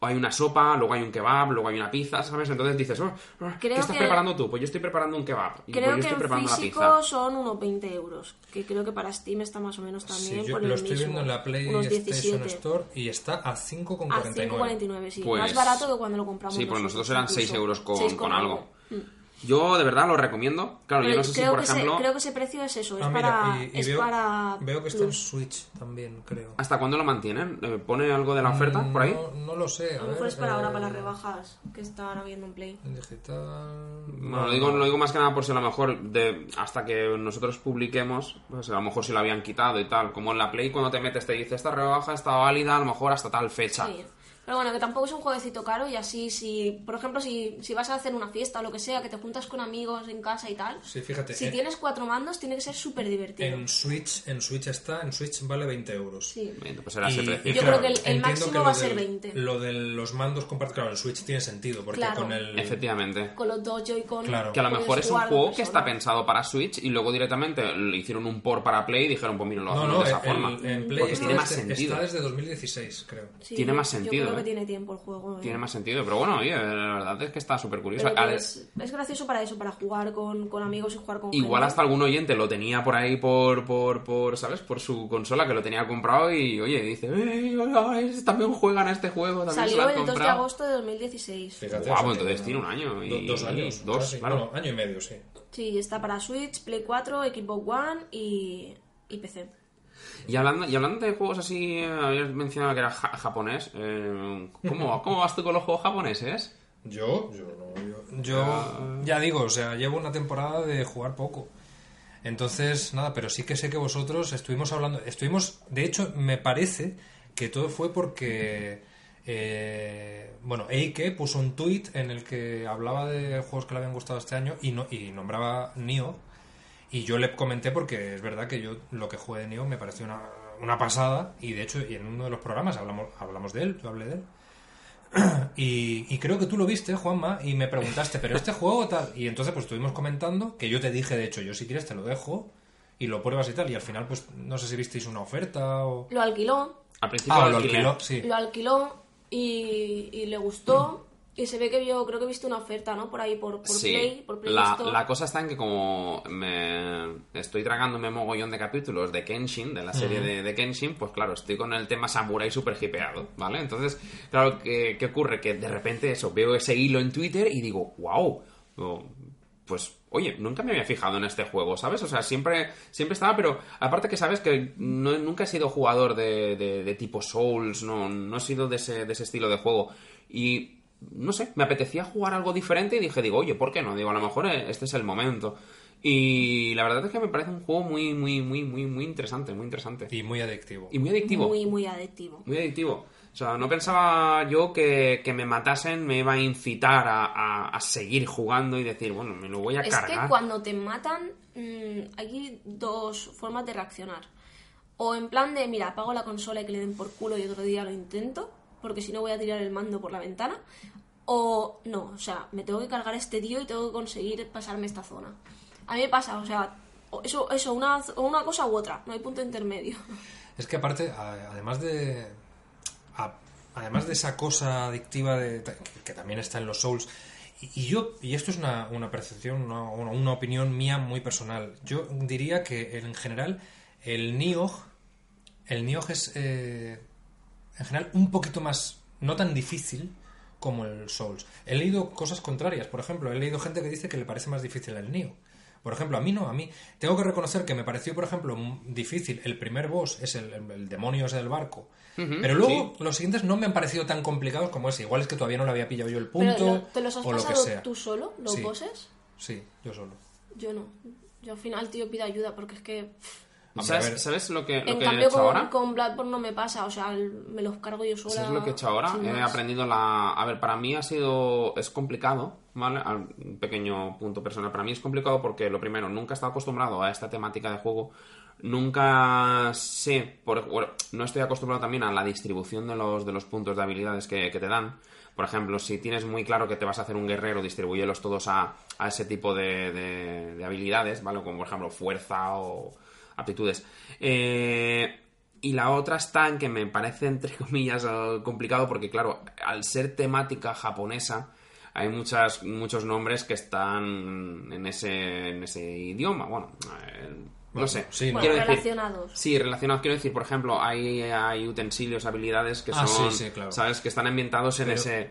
Hay una sopa, luego hay un kebab, luego hay una pizza, ¿sabes? Entonces dices, oh, oh, ¿qué estás que- preparando tú? Pues yo estoy preparando un kebab. Y pues Creo yo que estoy en preparando la físico pizza. son unos 20 euros. Que creo que para Steam está más o menos también Sí, yo por el lo estoy mismo. viendo en la PlayStation 17. Store y está a 5,49. A 5,49, sí. Pues- Más barato que cuando lo compramos Sí, pues nosotros eran incluso. 6 euros con, Seis con algo. Mm. Yo de verdad lo recomiendo. Claro, Pero yo no sé si, creo, por que ejemplo, ese, creo que ese precio es eso, es Ah, mira, para, y, y es veo, para veo que está en. Switch también, creo. ¿hasta cuándo lo mantienen? Eh, ¿Pone algo de la oferta por ahí? No, no lo sé. A lo ver, mejor es para ahora, eh, para las rebajas que está ahora viendo en Play. En digital. Bueno, lo digo, lo digo más que nada por si a lo mejor de, hasta que nosotros publiquemos, pues a lo mejor si lo habían quitado y tal. Como en la Play cuando te metes te dice esta rebaja está válida a lo mejor hasta tal fecha. Sí. Pero bueno, que tampoco es un jueguecito caro y así, si, por ejemplo, si, si vas a hacer una fiesta o lo que sea, que te juntas con amigos en casa y tal, Sí, fíjate. si eh, tienes cuatro mandos tiene que ser súper divertido. en Switch, en Switch está, en Switch vale 20 euros. Sí. Pues ese Y- y Yo claro, creo que el- máximo que va a ser del- 20. Lo de los mandos compartidos, claro, en Switch tiene sentido, porque Claro. con el... Efectivamente. Con los dos Joy-Con. Claro. Que a lo mejor es un juego que está pensado para Switch y luego directamente le hicieron un port para Play y dijeron, pues mira, lo No, hacemos no, de esa el- forma. en Play Porque está, tiene más desde, sentido. está desde 2016, creo. Sí, tiene más sentido. Que tiene tiempo el juego. ¿eh? Tiene más sentido, pero bueno, oye, la verdad es que está súper curioso. Es, es gracioso para eso, para jugar con, con amigos y jugar con Igual gente. hasta algún oyente lo tenía por ahí por, por, por, ¿sabes? Por su consola que lo tenía comprado y, oye, dice, "Eh, también juegan a este juego, también Salió el 2 de comprado". agosto de 2016. Fíjate, Guau, sea, entonces tiene un año y- dos años. dos, casi. claro. Bueno, año y medio, sí. Sí, está para Switch, Play 4, Xbox One y, y PC. Y hablando, y hablando de juegos así, habías mencionado que era ja- japonés. eh, ¿cómo, ¿Cómo vas tú con los juegos japoneses? Yo, yo no, yo, yo ya digo, o sea, llevo una temporada de jugar poco. Entonces, nada, pero sí que sé que vosotros estuvimos hablando, estuvimos, de hecho, me parece que todo fue porque, eh, bueno, Eike puso un tweet en el que hablaba de juegos que le habían gustado este año y, no, y nombraba Nioh. Y yo le comenté porque es verdad que yo lo que jugué de Nioh me pareció una, una pasada y de hecho y en uno de los programas hablamos, hablamos de él, yo hablé de él. Y, y creo que tú lo viste, Juanma, y me preguntaste, pero este juego tal. Y entonces pues estuvimos comentando que yo te dije, de hecho, yo si quieres te lo dejo y lo pruebas y tal. Y al final pues no sé si visteis una oferta o... Lo alquiló, Al principio Ah, lo alquiló, sí. lo alquiló y, y le gustó. Y se ve que vio, creo que viste una oferta, ¿no? Por ahí, por, por Sí, Play, por Play la, Store. la cosa está en que como me estoy tragándome mogollón de capítulos de Kenshin, de la serie de, de Kenshin, pues claro, estoy con el tema samurai super hipeado, ¿vale? Entonces, claro, ¿qué, qué ocurre? Que de repente eso, veo ese hilo en Twitter y digo, wow, pues oye, nunca me había fijado en este juego, ¿sabes? O sea, siempre, siempre estaba, pero aparte que sabes que no- nunca he sido jugador de, de- de tipo Souls, no, no he sido de ese, de ese estilo de juego. Y no sé, me apetecía jugar algo diferente y dije, digo, oye, ¿por qué no? Digo, a lo mejor eh, este es el momento. Y la verdad es que me parece un juego muy, muy, muy, muy, muy interesante, muy interesante. Y muy adictivo. Y muy adictivo. Muy, muy adictivo. Muy adictivo. O sea, no pensaba yo que, que me matasen me iba a incitar a, a- a seguir jugando y decir, bueno, me lo voy a Es cargar. que cuando te matan, mm, hay dos formas de reaccionar. O en plan de, mira, apago la consola y que le den por culo y otro día lo intento, porque si no voy a tirar el mando por la ventana. O no, o sea, me tengo que cargar este tío y tengo que conseguir pasarme esta zona. A mí me pasa, o sea, eso, eso una, una cosa u otra, no hay punto intermedio. Es que aparte, además de. además de esa cosa adictiva de, que, también está en los Souls. Y, yo, y esto es una, una percepción, una, una- opinión mía muy personal. Yo diría que en general el Nioh. El Nioh es eh, en general un poquito más. no tan difícil como el Souls. He leído cosas contrarias. Por ejemplo, he leído gente que dice que le parece más difícil el Nioh. Por ejemplo, a mí no, a mí. Tengo que reconocer que me pareció, por ejemplo, difícil. El primer boss es el, el- el demonio ese del barco. Pero luego los siguientes no me han parecido tan complicados como ese. Igual es que todavía no le había pillado yo el punto Pero, ¿te los has o lo que pasado sea. tú solo, los Sí. bosses? Sí, yo solo. Yo no. Yo al final, tío, pido ayuda porque es que... ¿Sabes, ¿Sabes lo que, lo en que he cambio, hecho con, ahora? con Bloodborne no me pasa. O sea, me los cargo yo sola. ¿Sabes lo que he hecho ahora? He aprendido la... A ver, para mí ha sido... Es complicado, ¿vale? Al- Un pequeño punto personal. Para mí es complicado porque, lo primero, nunca he estado acostumbrado a esta temática de juego. Nunca sé... Por, bueno, no estoy acostumbrado también a la distribución de los, de los puntos de habilidades que, que te dan. Por ejemplo, si tienes muy claro que te vas a hacer un guerrero, distribúyelos todos a, a ese tipo de, de- de habilidades, ¿vale? Como, por ejemplo, fuerza o aptitudes. Eh, y la otra está en que me parece, entre comillas, complicado porque, claro, al ser temática japonesa, hay muchas, muchos nombres que están en ese, en ese idioma. Bueno, eh, no sé. sí, Bueno, Quiero decir- relacionados. Sí, relacionados. Quiero decir, por ejemplo, hay, hay utensilios, habilidades que Ah, son, sí, sí, claro. ¿sabes? Que están ambientados en Pero- ese...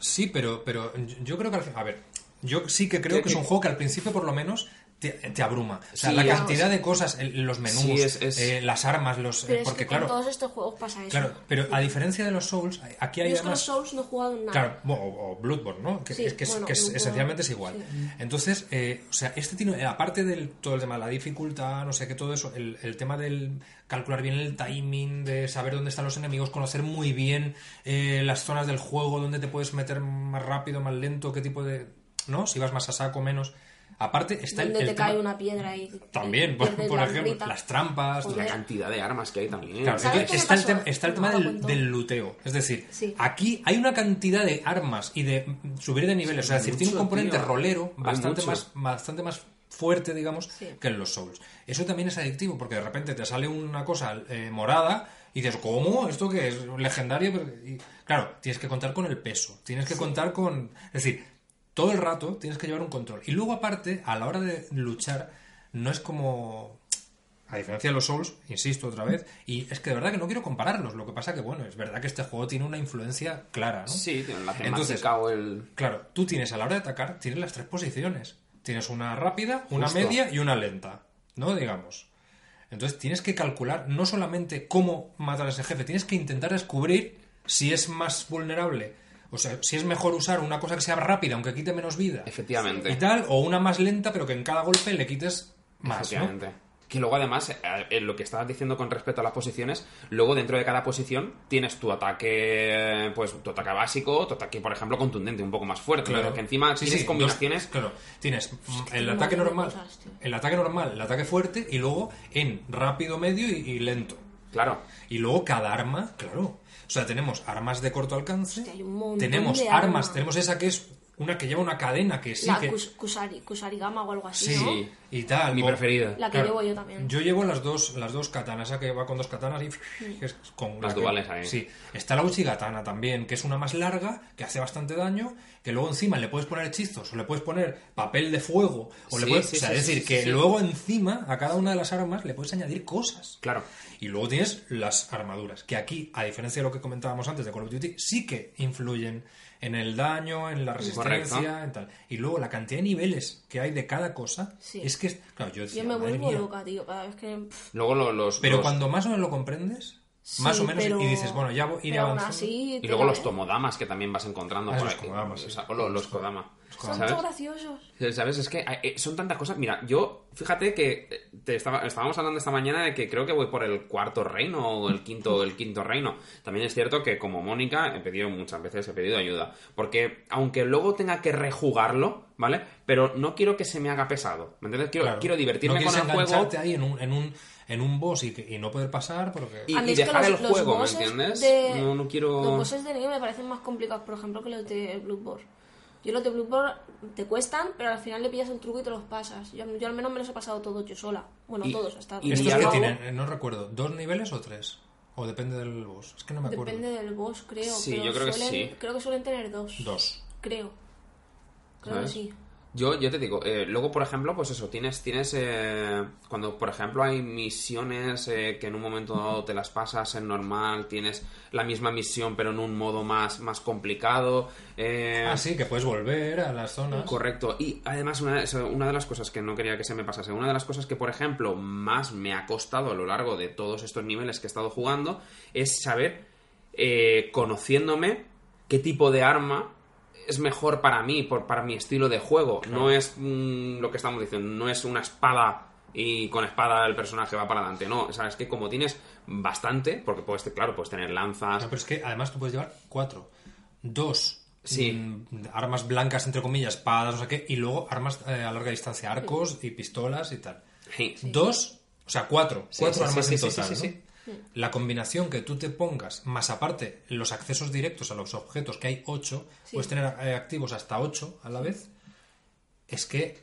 Sí, pero, pero yo- creo que A ver, yo sí que creo ¿Qué- que es un juego que al principio, por lo menos, te, te abruma. O sea, Sí, la es- cantidad de cosas, el- los menús, Sí, es- es- eh, las armas, los. Pero es porque, que con claro. todos estos juegos pasa eso. Claro, pero a diferencia de los Souls, aquí hay Yo es que además. los Souls no he jugado en nada. Claro, o, o Bloodborne, ¿no? Que, Sí, es que, es- bueno, que es- Bloodborne, esencialmente es igual. sí. Entonces, eh, o sea, este tiene, aparte del todo el tema de la dificultad, no sé qué, todo eso, el, el tema del calcular bien el timing, de saber dónde están los enemigos, conocer muy bien eh, las zonas del juego, dónde te puedes meter más rápido, más lento, qué tipo de. ¿No? Si vas más a saco, menos. Aparte, está el, te tema- cae una piedra y También, por, pierdes por la ejemplo, las trampas, Joder. La cantidad de armas que hay también. Claro, ¿Sabes entonces qué me está el, tema, está el No, tema ahora del, luteo. Es decir, Sí. aquí hay una cantidad de armas y de subir de niveles. o sea, es decir, tiene un componente tío. rolero bastante más, bastante más fuerte, digamos, Sí. que en los Souls. Eso también es adictivo porque de repente te sale una cosa eh, morada y dices, ¿cómo? ¿Esto qué es? ¿Legendario? Y, claro, tienes que contar con el peso. Tienes que contar con... Es decir, todo el rato tienes que llevar un control. Y luego, aparte, a la hora de luchar, no es como a diferencia de los Souls, insisto otra vez, y es que de verdad que no quiero compararlos. Lo que pasa que, bueno, es verdad que este juego tiene una influencia clara, ¿no? Sí, tío, la temática Entonces, o el... Claro, tú tienes a la hora de atacar, tienes las tres posiciones. Tienes una rápida, una Justo. media y una lenta, ¿no? Digamos. Entonces tienes que calcular no solamente cómo matar a ese jefe, tienes que intentar descubrir si es más vulnerable. O sea, si es mejor usar una cosa que sea rápida, aunque quite menos vida. Efectivamente. Y tal, o una más lenta, pero que en cada golpe le quites más, ¿no? Efectivamente. Que luego además, eh, en lo que estabas diciendo con respecto a las posiciones, luego dentro de cada posición tienes tu ataque, pues tu ataque básico, tu ataque, por ejemplo, contundente, un poco más fuerte, pero que encima Sí, tienes sí, combinaciones... dos- claro, tienes mm, el ataque normal, el ataque normal, el ataque fuerte y luego en rápido, medio y, y lento. Claro. Y luego cada arma, claro. O sea, tenemos armas de corto alcance, tenemos de armas, armas. tenemos esa que es una que lleva una cadena que sí la que Kus- Kusari, Kusarigama o algo así, sí ¿no? y tal. Mi o- preferida. La que llevo yo también. Yo llevo las dos, las dos katanas, esa que va con dos katanas y que es con Las que- duales ahí. Sí. Está la Uchigatana también, que es una más larga, que hace bastante daño, que luego encima le puedes poner hechizos, o le puedes poner papel de fuego, o le Sí, puedes, sí, o sea, sí, es decir, sí, que sí. luego encima a cada una de las armas le puedes añadir cosas. Claro. Y luego tienes las armaduras, que aquí, a diferencia de lo que comentábamos antes de Call of Duty, sí que influyen en el daño, en la resistencia, Correcto. en tal. Y luego la cantidad de niveles que hay de cada cosa, Sí. es que, es- claro, yo decía, Yo me vuelvo mía. loca, tío, cada vez que... Luego lo- los... Pero los- cuando más o menos lo comprendes, sí, más o menos, pero- y dices, bueno, ya voy- iré avanzando. así, Y luego los ves. tomodamas que también vas encontrando Ah, por los ahí. kodamas, O sí. sea, o lo- los kodama. Son ¿Sabes? tan graciosos. ¿Sabes? Es que eh, son tantas cosas. Mira, yo, fíjate que eh, te estaba, estábamos hablando esta mañana de que creo que voy por el cuarto reino o el quinto, el quinto reino. También es cierto que como Mónica he pedido muchas veces, he pedido ayuda. Porque aunque luego tenga que rejugarlo, ¿vale? Pero no quiero que se me haga pesado. ¿Me entiendes? Quiero, Claro. quiero divertirme no con el juego. engancharte ahí en un, en un, en un boss y, no poder pasar porque... Y- dejar los- el los juego, ¿me entiendes? de- No- no quiero- Los bosses de nieve me parecen más complicados, por ejemplo, que los de Bloodborne. Yo los de Bloodborne te cuestan, pero al final le pillas el truco y te los pasas. Yo, yo al menos me los he pasado todos yo sola. Bueno, Y- todos hasta. y ¿Estos ya que tienen? Eh, No recuerdo. ¿Dos niveles o tres? ¿O depende del boss? Es que no me acuerdo. Depende del boss, creo. Sí, pero yo creo que suelen- sí. Creo que suelen tener dos. Dos. Creo. Creo ¿Sabes? que sí. Yo, yo te digo, eh, luego, por ejemplo, pues eso, tienes, tienes eh, cuando, por ejemplo, hay misiones eh, que en un momento dado te las pasas en normal, tienes la misma misión pero en un modo más, más complicado. Ah, sí, que puedes volver a las zonas. Correcto. Y además, una, una de las cosas que no quería que se me pasase, una de las cosas que, por ejemplo, más me ha costado a lo largo de todos estos niveles que he estado jugando, es saber, eh, conociéndome, qué tipo de arma es mejor para mí, por, para mi estilo de juego. No es mm, lo que estamos diciendo, no es una espada y con espada el personaje va para adelante. No, o sea, es que como tienes bastante, porque puedes, claro, puedes tener lanzas, No, pero es que además tú puedes llevar cuatro. Dos Sí. mm, armas blancas, entre comillas, espadas, no sé qué, y luego armas eh, a larga distancia, arcos y pistolas y tal. Sí. Dos, o sea, cuatro. Sí, cuatro sí, armas sí, en total. Sí. La combinación que tú te pongas, más aparte los accesos directos a los objetos, que hay ocho, puedes tener eh, activos hasta ocho a la vez, es que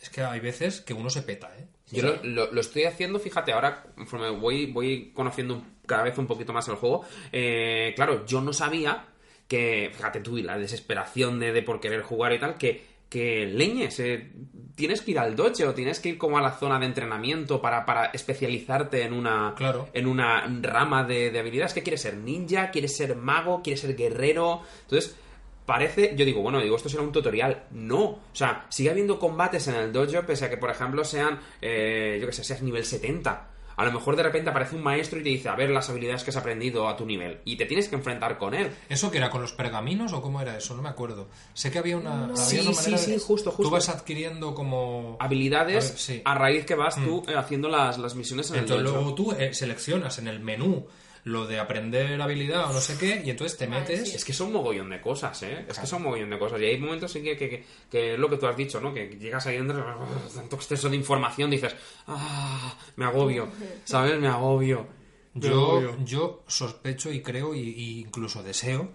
es que hay veces que uno se peta, ¿eh? Yo lo, lo- lo estoy haciendo, fíjate, ahora conforme voy, voy conociendo un- cada vez un poquito más el juego, eh, claro, yo no sabía que, fíjate tú, y la desesperación de, de por querer jugar y tal, que, que leñes, eh, tienes que ir al doche o tienes que ir como a la zona de entrenamiento para, para especializarte en una, Claro. en una rama de, de habilidades. que quieres ser? ¿Ninja? ¿Quieres ser mago? ¿Quieres ser guerrero? Entonces, parece, yo digo, bueno, digo, esto será un tutorial. No, o sea, sigue habiendo combates en el dojo, pese a que, por ejemplo, sean, eh, yo que sé, seas nivel 70. A lo mejor de repente aparece un maestro y te dice, a ver las habilidades que has aprendido a tu nivel. Y te tienes que enfrentar con él. ¿Eso que era con los pergaminos o cómo era eso? No me acuerdo. Sé que había una, había Sí, una sí, manera sí, de- justo, justo. Tú vas adquiriendo como... Habilidades A ver, sí. a raíz que vas tú eh, haciendo las, las misiones en Entonces el luego tú eh, seleccionas en el menú lo de aprender habilidad o no sé qué y entonces te Vale, metes... sí. Es que son mogollón de cosas, ¿eh? Es que son mogollón de cosas. Y hay momentos en que, que, que, que es lo que tú has dicho, ¿no? Que llegas ahí dentro, tanto exceso de información, dices, ah, me agobio, ¿sabes? Me agobio. Me Yo, agobio. yo sospecho y creo y, y incluso deseo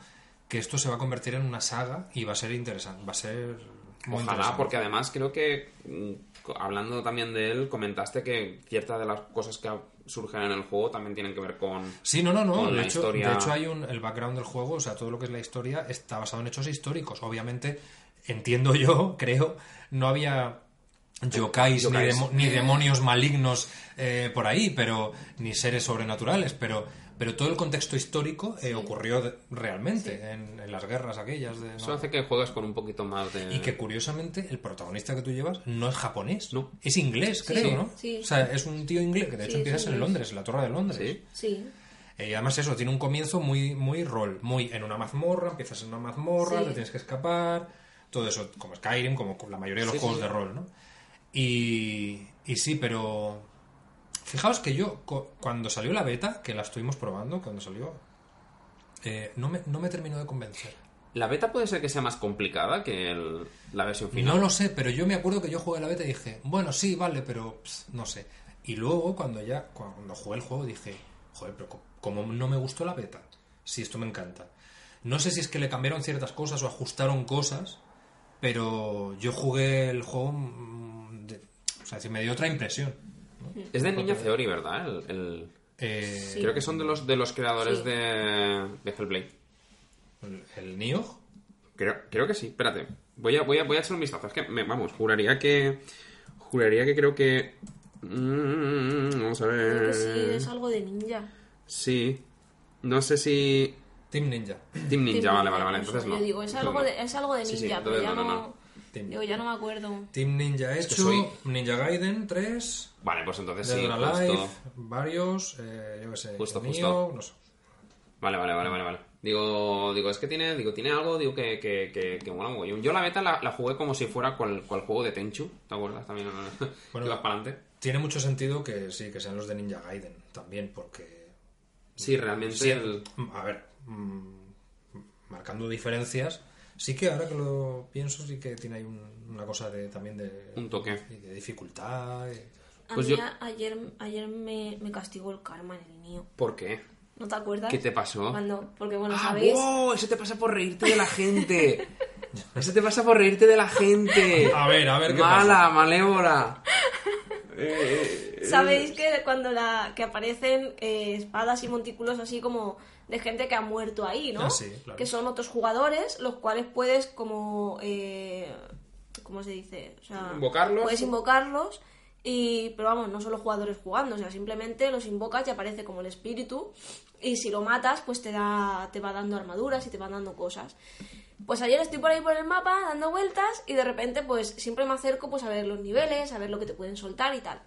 que esto se va a convertir en una saga y va a ser interesante. Va a ser muy Ojalá, interesante. porque además creo que, mm, hablando también de él, comentaste que ciertas de las cosas que surgen en el juego también tienen que ver con... Sí, no, no, no. De la hecho, historia. de hecho hay un, el background del juego, o sea, todo lo que es la historia está basado en hechos históricos. Obviamente, entiendo yo, creo, no había yokais, ni, Yokais. demo- ni demonios malignos eh, por ahí, pero ni seres sobrenaturales, pero, pero todo el contexto histórico eh, ocurrió de- realmente en, en las guerras aquellas. De, ¿no? Eso hace que juegues con un poquito más de... Y que curiosamente el protagonista que tú llevas no es japonés, No. es inglés, creo, Sí. ¿no? Sí. O sea, es un tío inglés, que de hecho Sí, empiezas en. Londres, en la Torre de Londres. Sí. Sí. Eh, y además eso, tiene un comienzo muy, muy rol, muy en una mazmorra, empiezas en una mazmorra, Sí. te tienes que escapar, todo eso, como Skyrim, como la mayoría de los Sí, juegos sí. de rol, ¿no? Y, y sí, pero fijaos que yo, cuando salió la beta, que la estuvimos probando, cuando salió, eh, no, me, no me terminó de convencer. ¿La beta puede ser que sea más complicada que el- la versión final? No lo sé, pero yo me acuerdo que yo jugué la beta y dije, bueno, sí, vale, pero ps, no sé. Y luego cuando ya, cuando jugué el juego dije, joder, pero co- como no me gustó la beta, si esto me encanta. No sé si es que le cambiaron ciertas cosas o ajustaron cosas, pero yo jugué el juego, mm, de- o sea, me dio otra impresión. Es de Ninja Theory, ¿verdad? El, el- Eh, Sí. Creo que son de los, de los creadores Sí. de, de Hellblade. el, el Nioh, Creo, creo que sí, espérate. Voy a, voy a, voy a echar un vistazo. Es que, me- vamos, juraría que... Juraría que creo que... Mm, vamos a ver... Creo que sí, es algo de ninja. Sí. No sé si... Team Ninja. Team Ninja, Team vale, vale, vale. Entonces no. Yo digo, es algo, no. de, es algo de Sí, sí, ninja, pero ya no, no, no, no. Team, Digo, ya no me acuerdo. Team Ninja hecho, que soy- Ninja Gaiden 3, Vale, pues entonces Dead sí, justo. varios, eh, yo qué sé, Justo, justo. no sé. Vale, vale, vale, vale, vale. Digo, digo, es que tiene, digo, tiene algo, digo que, que, que, que mola. Yo la beta la, la jugué como si fuera cual, cual juego de Tenchu, ¿te acuerdas? También Bueno, ibas para adelante. Tiene mucho sentido que sí, que sean los de Ninja Gaiden también, porque. Sí, realmente sí, el- A ver, mm, marcando diferencias, sí que ahora que lo pienso, sí que tiene ahí un- una cosa de también de. Un toque. y de dificultad. y- A Pues mí yo- ayer, ayer me, me castigó el karma en el niño. ¿Por qué? ¿No te acuerdas? ¿Qué te pasó? Cuando, porque bueno, ¡Ah, sabéis... wow! Eso te pasa por reírte de la gente. Eso te pasa por reírte de la gente. A ver, a ver qué Mala, pasa. malévola. Eh, ¿Sabéis que cuando la, que aparecen eh, espadas y montículos así como de gente que ha muerto ahí, ¿no? Ah, sí, claro. Que son otros jugadores, los cuales puedes como... Eh, ¿Cómo se dice? O sea, Invocarlos. Puedes invocarlos, y, pero vamos, no son los jugadores jugando, o sea, simplemente los invocas y aparece como el espíritu, y si lo matas, pues te, da, te va dando armaduras y te va dando cosas. Pues ayer estoy por ahí por el mapa dando vueltas y de repente pues siempre me acerco pues a ver los niveles, a ver lo que te pueden soltar y tal.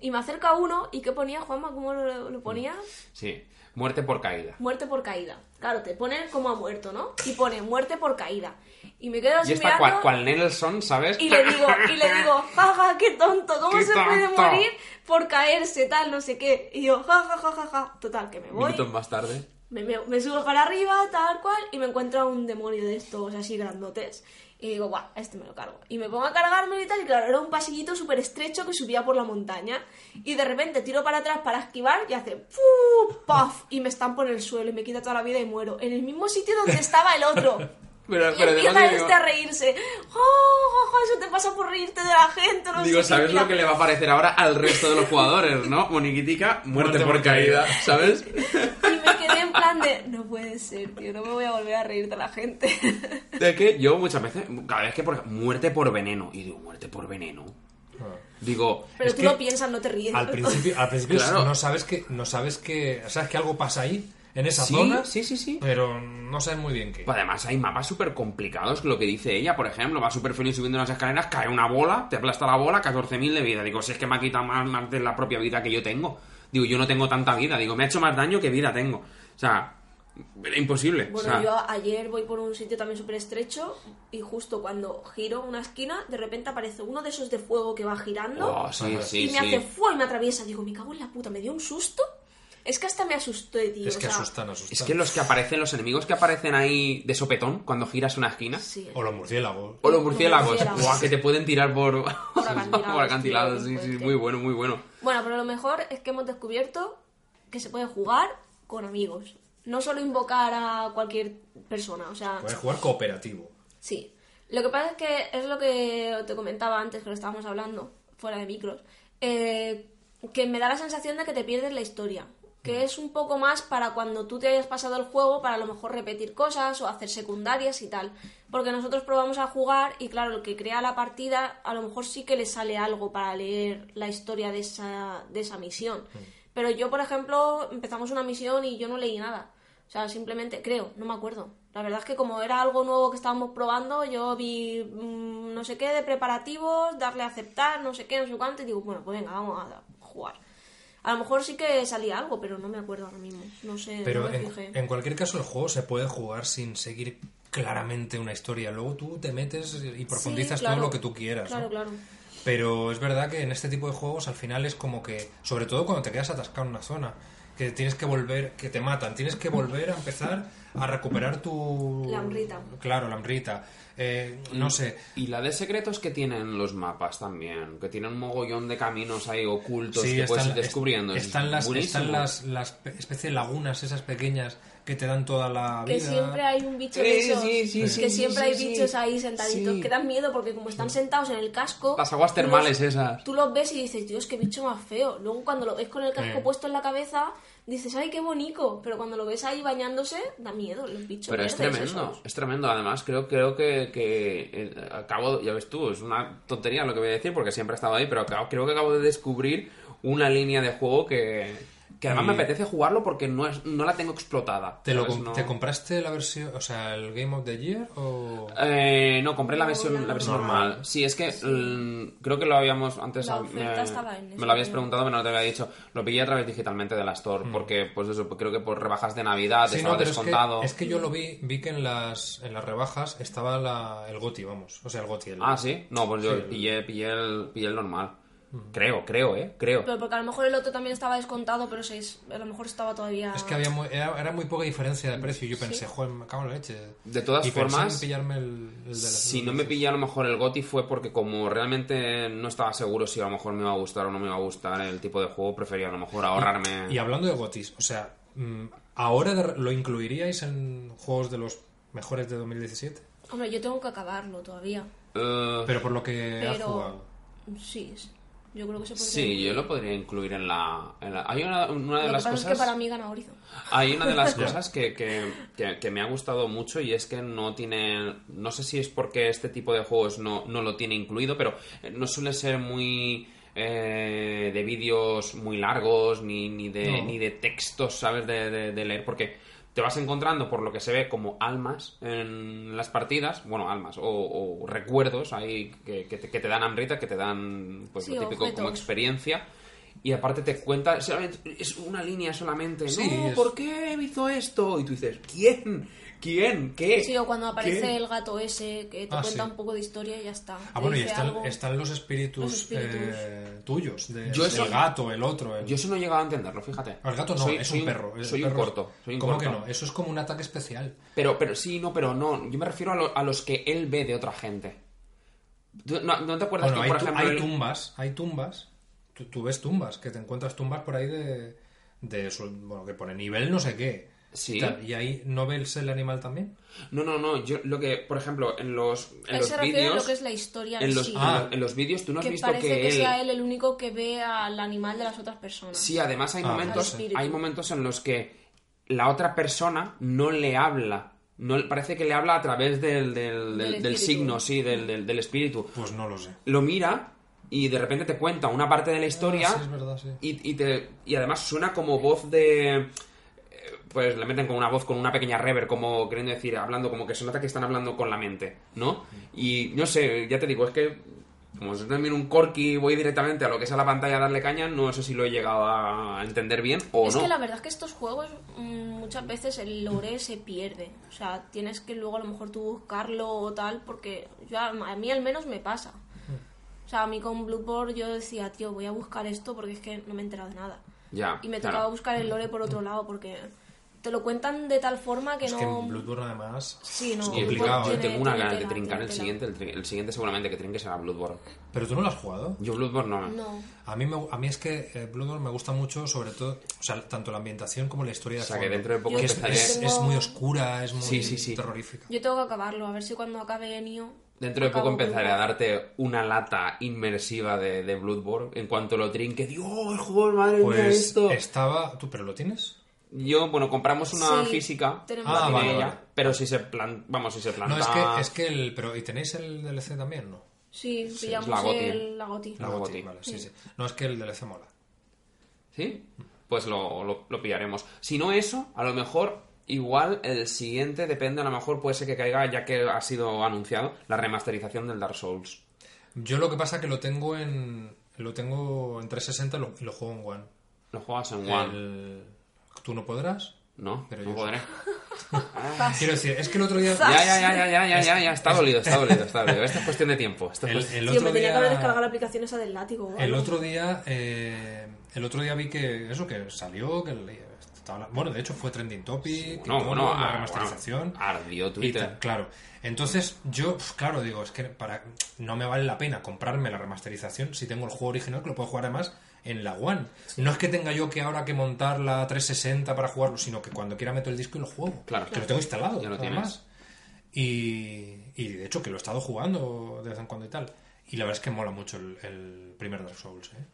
Y me acerca uno y ¿qué ponía Juanma? ¿Cómo lo, lo ponía? Sí, muerte por caída. Muerte por caída. Claro, te pone como ha muerto, ¿no? Y pone muerte por caída. Y me quedo así Y está mirando cual, cual Nelson, ¿sabes? y le digo, y le digo, jaja, qué tonto, ¿cómo Qué se puede tonto. morir por caerse, tal, no sé qué? Y yo, jaja, jaja, ja. Total, que me voy. Minutos más tarde. Me, me- me subo para arriba, tal cual, y me encuentro a un demonio de estos así grandotes. Y digo, guau, este me lo cargo. Y me pongo a cargarme y tal, y claro, era un pasillito súper estrecho que subía por la montaña. Y de repente tiro para atrás para esquivar y hace ¡fu! ¡paf! Y me estampo en el suelo y me quita toda la vida y muero. En el mismo sitio donde estaba el otro. Pero, Y pero empieza además digo, este a reírse. ¡Oh, oh, oh, eso te pasa por reírte de la gente! No digo, sé ¿sabes qué". lo que le va a parecer ahora al resto de los jugadores, no? Moniquitica, muerte, Muerte por por caída, caída. ¿sabes? Y me quedé en plan de, no puede ser, tío, no me voy a volver a reír de la gente. De que yo muchas veces, cada vez que por muerte por veneno, y digo, muerte por veneno. Digo, Pero Es tú que lo piensas, no te ríes. Al principio, al principio Claro. no sabes que no sabes que sabes que algo pasa ahí en esa sí, zona, sí, sí, sí. pero no sabes muy bien qué. Pues además hay mapas súper complicados, lo que dice ella, por ejemplo, va súper feliz subiendo unas escaleras, cae una bola, te aplasta la bola, 14.000 de vida. Digo, si es que me ha quitado más, más de la propia vida que yo tengo. Digo, yo no tengo tanta vida. Digo, me ha hecho más daño que vida tengo. O sea, era imposible. Bueno, o sea, yo ayer voy por un sitio también súper estrecho y justo cuando giro una esquina, de repente aparece uno de esos de fuego que va girando oh, sí, sí, y me sí. hace fuego y me atraviesa. Digo, me cago en la puta, me dio un susto. Es que hasta me asusté, tío. es o que sea, asustan, asustan. Es que los que aparecen, los enemigos que aparecen ahí de sopetón cuando giras una esquina. Sí. O los murciélagos. O los murciélagos, murciélagos. Buah, que te pueden tirar por, acantilados, por acantilados. tío, Sí, sí, muy bueno, muy bueno. Bueno, pero lo mejor es que hemos descubierto que se puede jugar con amigos. No solo invocar a cualquier persona, o sea... Puedes jugar cooperativo. Sí. Lo que pasa es que es lo que te comentaba antes, que lo estábamos hablando, fuera de micros, eh, que me da la sensación de que te pierdes la historia. Que es un poco más para cuando tú te hayas pasado el juego, para a lo mejor repetir cosas o hacer secundarias y tal. Porque nosotros probamos a jugar y claro, el que crea la partida, a lo mejor sí que le sale algo para leer la historia de esa, de esa misión. Pero yo, por ejemplo, empezamos una misión y yo no leí nada. O sea, simplemente, creo, no me acuerdo. La verdad es que como era algo nuevo que estábamos probando, yo vi mm, no sé qué de preparativos, darle a aceptar, no sé qué, no sé cuánto, y digo, bueno, pues venga, vamos a jugar. A lo mejor sí que salía algo, pero no me acuerdo ahora mismo. No sé, Pero no me en, fijé. en cualquier caso el juego se puede jugar sin seguir claramente una historia. Luego tú te metes y profundizas Sí, claro. todo lo que tú quieras. Claro, ¿no? claro. Pero es verdad que en este tipo de juegos al final es como que, sobre todo cuando te quedas atascado en una zona, que tienes que volver, que te matan, tienes que volver a empezar a recuperar tu... La hambrita. Claro, la hambrita. Eh, no sé. Y la de secretos que tienen los mapas también, que tienen un mogollón de caminos ahí ocultos Sí, que puedes ir están, descubriendo. es están las, están las, las pe- especie de lagunas esas pequeñas que te dan toda la vida. Que siempre hay un bicho de esos. sí, sí, que sí, siempre sí, hay sí, bichos sí. ahí sentaditos Sí. que dan miedo porque como están sentados en el casco. Las aguas los- termales esas. Tú los ves y dices, Dios, qué bicho más feo. Luego cuando lo ves con el casco puesto en la cabeza, dices, ay, qué bonito. Pero cuando lo ves ahí bañándose, da miedo los bichos. Pero es tremendo, esos. es tremendo. Además, creo, creo que, que eh, acabo, ya ves tú, es una tontería lo que voy a decir porque siempre he estado ahí, pero acabo- creo que acabo de descubrir una línea de juego que, que además Y- me apetece jugarlo porque no, es, no la tengo explotada. ¿Te, lo ¿sabes? com- No- ¿Te compraste la versión, o sea, el Game of the Year o...? Eh, no, compré la versión, la versión normal. normal. Sí, es que mm, creo que lo habíamos antes. La me- oferta estaba en me, eso, lo habías preguntado, pero no te había dicho. Lo pillé a través digitalmente de la Store, porque, pues eso, creo que por rebajas de Navidad Sí, estaba no, pero es que, descontado. es que yo lo vi, vi que en las, en las rebajas estaba la, el GOTI, vamos. O sea, el GOTI. el- Ah, sí. No, pues yo Sí. pillé, pillé, el, pillé el normal. Creo, creo, eh. Creo. Pero porque a lo mejor el otro también estaba descontado, pero seis, a lo mejor estaba todavía... Es que había muy, era, era muy poca diferencia de precio. Yo pensé, joder, me cago en la leche. De todas y pensé formas, en pillarme el, el de la- Si no me pillé a lo mejor el GOTI fue porque como realmente no estaba seguro si a lo mejor me iba a gustar o no me iba a gustar el tipo de juego, prefería a lo mejor ahorrarme... Y hablando de GOTIs, o sea, mm, ¿ahora lo incluiríais en juegos de los mejores de 2017? Hombre, yo tengo que acabarlo todavía. Eh, Pero por lo que has jugado. sí, yo creo que se podría sí, yo lo podría incluir en la... en la- Hay una, una de Lo que las pasa cosas... es que para mí gana Horizon. Hay una de las cosas que, que- que- que me ha gustado mucho y es que no tiene. No sé si es porque este tipo de juegos no, no lo tiene incluido, pero eh, no suele ser muy. eh, de vídeos muy largos ni, ni, de, No. ni de textos, ¿sabes? De, de- de leer, porque te vas encontrando, por lo que se ve, como almas en las partidas, bueno, almas o, o recuerdos ahí que, que te, que te dan hambrita, que te dan, pues Sí, lo típico como experiencia. Y aparte te cuenta, solamente- es una línea solamente. Sí, no, es- ¿por qué hizo esto? Y tú dices, ¿quién? ¿Quién? ¿Qué? Sí, o cuando aparece ¿Qué? el gato ese que te Ah, cuenta sí. un poco de historia y ya está. Ah, bueno, y están, están los espíritus, Los espíritus. eh, tuyos, de, Yo eso- el gato, el otro. El... Yo eso no he llegado a entenderlo, fíjate. el gato no, Soy- es soy un perro. el Soy perro un es- corto. Soy un ¿Cómo corto. que no? Eso es como un ataque especial. Pero, pero sí, no, pero no. Yo me refiero a, lo- a los que él ve de otra gente. ¿Tú- ¿No, no te acuerdas Bueno, que, hay, por tu- ejemplo, hay tumbas, hay tumbas. Tú, tú ves tumbas, que te encuentras tumbas por ahí de, de bueno, que pone nivel no sé qué. Sí. ¿Y ahí no ves el animal también? No, no, no. Yo lo que, por ejemplo, en los, en Él los se refiere a vídeos. lo que es la historia en, En los, sí. Ah. en los vídeos tú no has que visto parece que, que, él. sea él el único que ve al animal de las otras personas. Sí, además hay Ah, momentos, hay momentos en los que la otra persona no le habla. No, parece que le habla a través del, del, del- Del signo, sí, del, del, del espíritu. Pues no lo sé. Lo mira y de repente te cuenta una parte de la historia Ah, sí, es verdad, sí. y, y te, y además suena como voz de... Pues le meten como una voz con una pequeña reverb, como queriendo decir, hablando, como que se nota que están hablando con la mente, ¿no? Y no sé, ya te digo, es que como si también un corky voy directamente a lo que es a la pantalla a darle caña, no sé si lo he llegado a entender bien o es no. que la verdad es que estos juegos mm, muchas veces el lore se pierde. O sea, tienes que luego a lo mejor tú buscarlo o tal, porque yo, a mí al menos me pasa. O sea, a mí con Bloodborne yo decía, tío, voy a buscar esto porque es que no me he enterado de nada. Ya, Y me claro. tocaba buscar el lore por otro lado porque te lo cuentan de tal forma que Es no... que en Bloodborne además... Sí, no. Y complicado, yo tiene- tengo una gana de trincar el siguiente, el, el siguiente seguramente que trinque será Bloodborne. ¿Pero tú no lo has jugado? Yo Bloodborne no. No. A mí, me- a mí es que eh, Bloodborne me gusta mucho, sobre todo, o sea, tanto la ambientación como la historia de O sea, que dentro de poco Que es, empezaré- es- es muy oscura, es muy Sí, sí, sí. terrorífica. Yo tengo que acabarlo, a ver si cuando acabe Nioh... Dentro de poco empezaré a darte una lata inmersiva de, de Bloodborne. En cuanto lo trinque, digo, ¡oh, el juego, madre mía, Pues esto! estaba... ¿Tú pero lo tienes? Yo, bueno, compramos una Sí, física. tenemos Ah, vale, Pero si se plan... Vamos, si se planta... No, es que, es que el... Pero, ¿y tenéis el DLC también, no? Sí, es pillamos la Goti. el, la Goti. La Goti. sí, vale, sí, sí. No, es que el DLC mola. ¿Sí? Pues lo, lo, lo pillaremos. Si no eso, a lo mejor... Igual el siguiente depende, a lo mejor puede ser que caiga, ya que ha sido anunciado, la remasterización del Dark Souls. Yo lo que pasa que lo tengo en... Lo tengo en 360 y lo, y lo juego en One. Lo juegas en One. ¿Tú no podrás? No, Pero no yo podré. Quiero decir, es que el otro día... Ya, ya, ya, ya, ya, ya, ya, ya, está dolido, está dolido, está dolido. Esto es cuestión de tiempo. Esto es El, el otro me tenía que haber día... descargado la aplicación esa del látigo. o El otro día, eh, el otro día vi que eso que salió, que estaba- bueno, de hecho fue trending topic, y No, todo, bueno, la ah, remasterización. bueno, ardió Twitter. tal, claro. Entonces yo, pf, claro, digo, es que para no me vale la pena comprarme la remasterización si tengo el juego original que lo puedo jugar además en la One. No es que tenga yo que ahora que montar la 360 para jugarlo, sino que cuando quiera meto el disco y lo juego. Claro. que lo tengo instalado, Ya lo además. Y, y de hecho que lo he estado jugando de vez en cuando y tal. Y la verdad es que mola mucho el, el primer Dark Souls, ¿eh?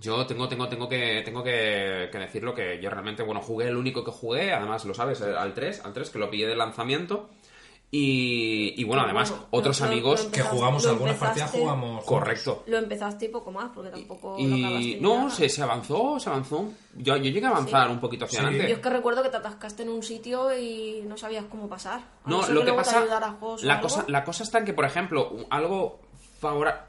Yo tengo, tengo, tengo que, tengo que, que decirlo que yo realmente, bueno, jugué el único que jugué, además lo sabes, eh, al 3, al 3, que lo pillé de lanzamiento. Y, y bueno, además, Bueno, otros lo- amigos. lo Que jugamos algunas partidas, jugamos. juntos. Correcto. Lo empezaste y poco más, porque tampoco lo Y no, se, se avanzó, se avanzó. Yo, yo llegué a avanzar un poquito hacia Sí. adelante. Yo es que recuerdo que te atascaste en un sitio y no sabías cómo pasar. A No, lo que pasa. La cosa, la cosa está en que, por ejemplo, algo favora-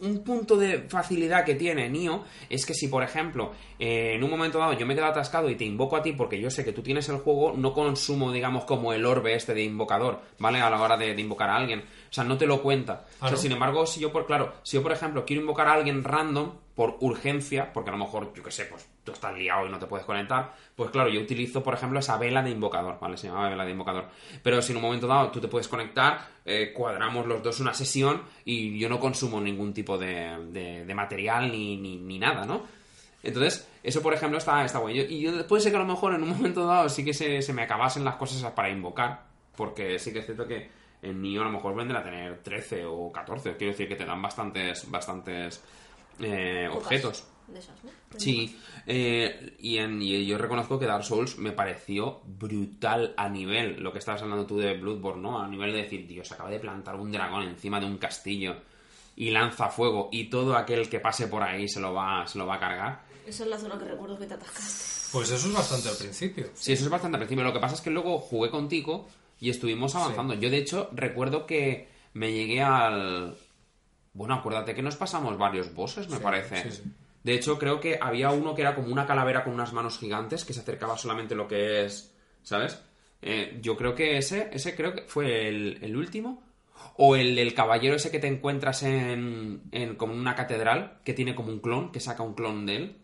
Un punto de facilidad que tiene Nio es que si, por ejemplo, eh, en un momento dado yo me quedo atascado y te invoco a ti porque yo sé que tú tienes el juego, no consumo, digamos, como el orbe este de invocador, ¿vale? A la hora de, de invocar a alguien. O sea, no te lo cuenta. O sea, ¿no? sin embargo, si yo, por claro, si yo, por ejemplo, quiero invocar a alguien random por urgencia, porque a lo mejor, yo qué sé, pues tú estás liado y no te puedes conectar, pues claro, yo utilizo, por ejemplo, esa vela de invocador, ¿vale? Se llama vela de invocador. Pero si en un momento dado tú te puedes conectar, eh, cuadramos los dos una sesión y yo no consumo ningún tipo de, de- de material ni, ni, ni nada, ¿no? Entonces, eso por ejemplo está, está bueno. Y yo puede ser que a lo mejor en un momento dado sí que se, se me acabasen las cosas para invocar, porque sí que es cierto que en Nio a lo mejor vendrá a tener 13 o 14. Quiero decir que te dan bastantes, bastantes eh, objetos. De esas, ¿no? Sí, eh, y, en- y yo reconozco que Dark Souls me pareció brutal a nivel, lo que estabas hablando tú de Bloodborne, ¿no? A nivel de decir, Dios, acaba de plantar un dragón encima de un castillo y lanza fuego y todo aquel que pase por ahí se lo va, se lo va a cargar. Esa es la zona que recuerdo que te atascaste. Pues eso es bastante al principio. Sí, eso es bastante al principio. Lo que pasa es que luego jugué contigo y estuvimos avanzando. Yo, de hecho, recuerdo que me llegué al... Bueno, acuérdate que nos pasamos varios bosses, me Sí, parece. sí, sí. De hecho, creo que había uno que era como una calavera con unas manos gigantes que se acercaba solamente lo que es... ¿Sabes? Eh, yo creo que ese, ese creo que fue el, el último. O el del caballero ese que te encuentras en, en como una catedral, que tiene como un clon, que saca un clon de él.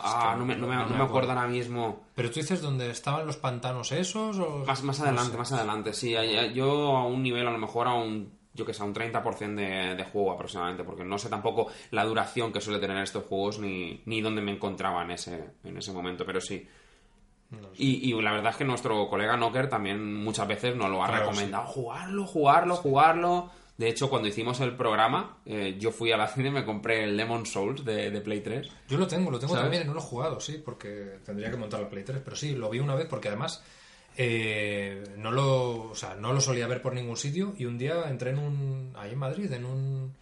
Ah, no me, no me- no no me me acuerdo ahora mismo. Pero tú dices dónde estaban los pantanos esos o Más, más adelante, más adelante, sí. Yo a un nivel, a lo mejor a un, yo que sé, a un 30% de, de juego aproximadamente, porque no sé tampoco la duración que suele tener estos juegos ni, ni dónde me encontraba en ese, en ese momento, pero sí. Y, y la verdad es que nuestro colega Knocker también muchas veces nos lo ha Claro, recomendado. Jugarlo, jugarlo, jugarlo. De hecho, cuando hicimos el programa, eh, yo fui a la cine y me compré el Demon Souls de, de Play 3. Yo lo tengo, lo tengo ¿Sabes? también lo he jugado, sí, porque tendría que montar la Play 3, pero sí, lo vi una vez porque además eh, no lo, o sea, no lo solía ver por ningún sitio y un día entré en un, ahí en Madrid, en un,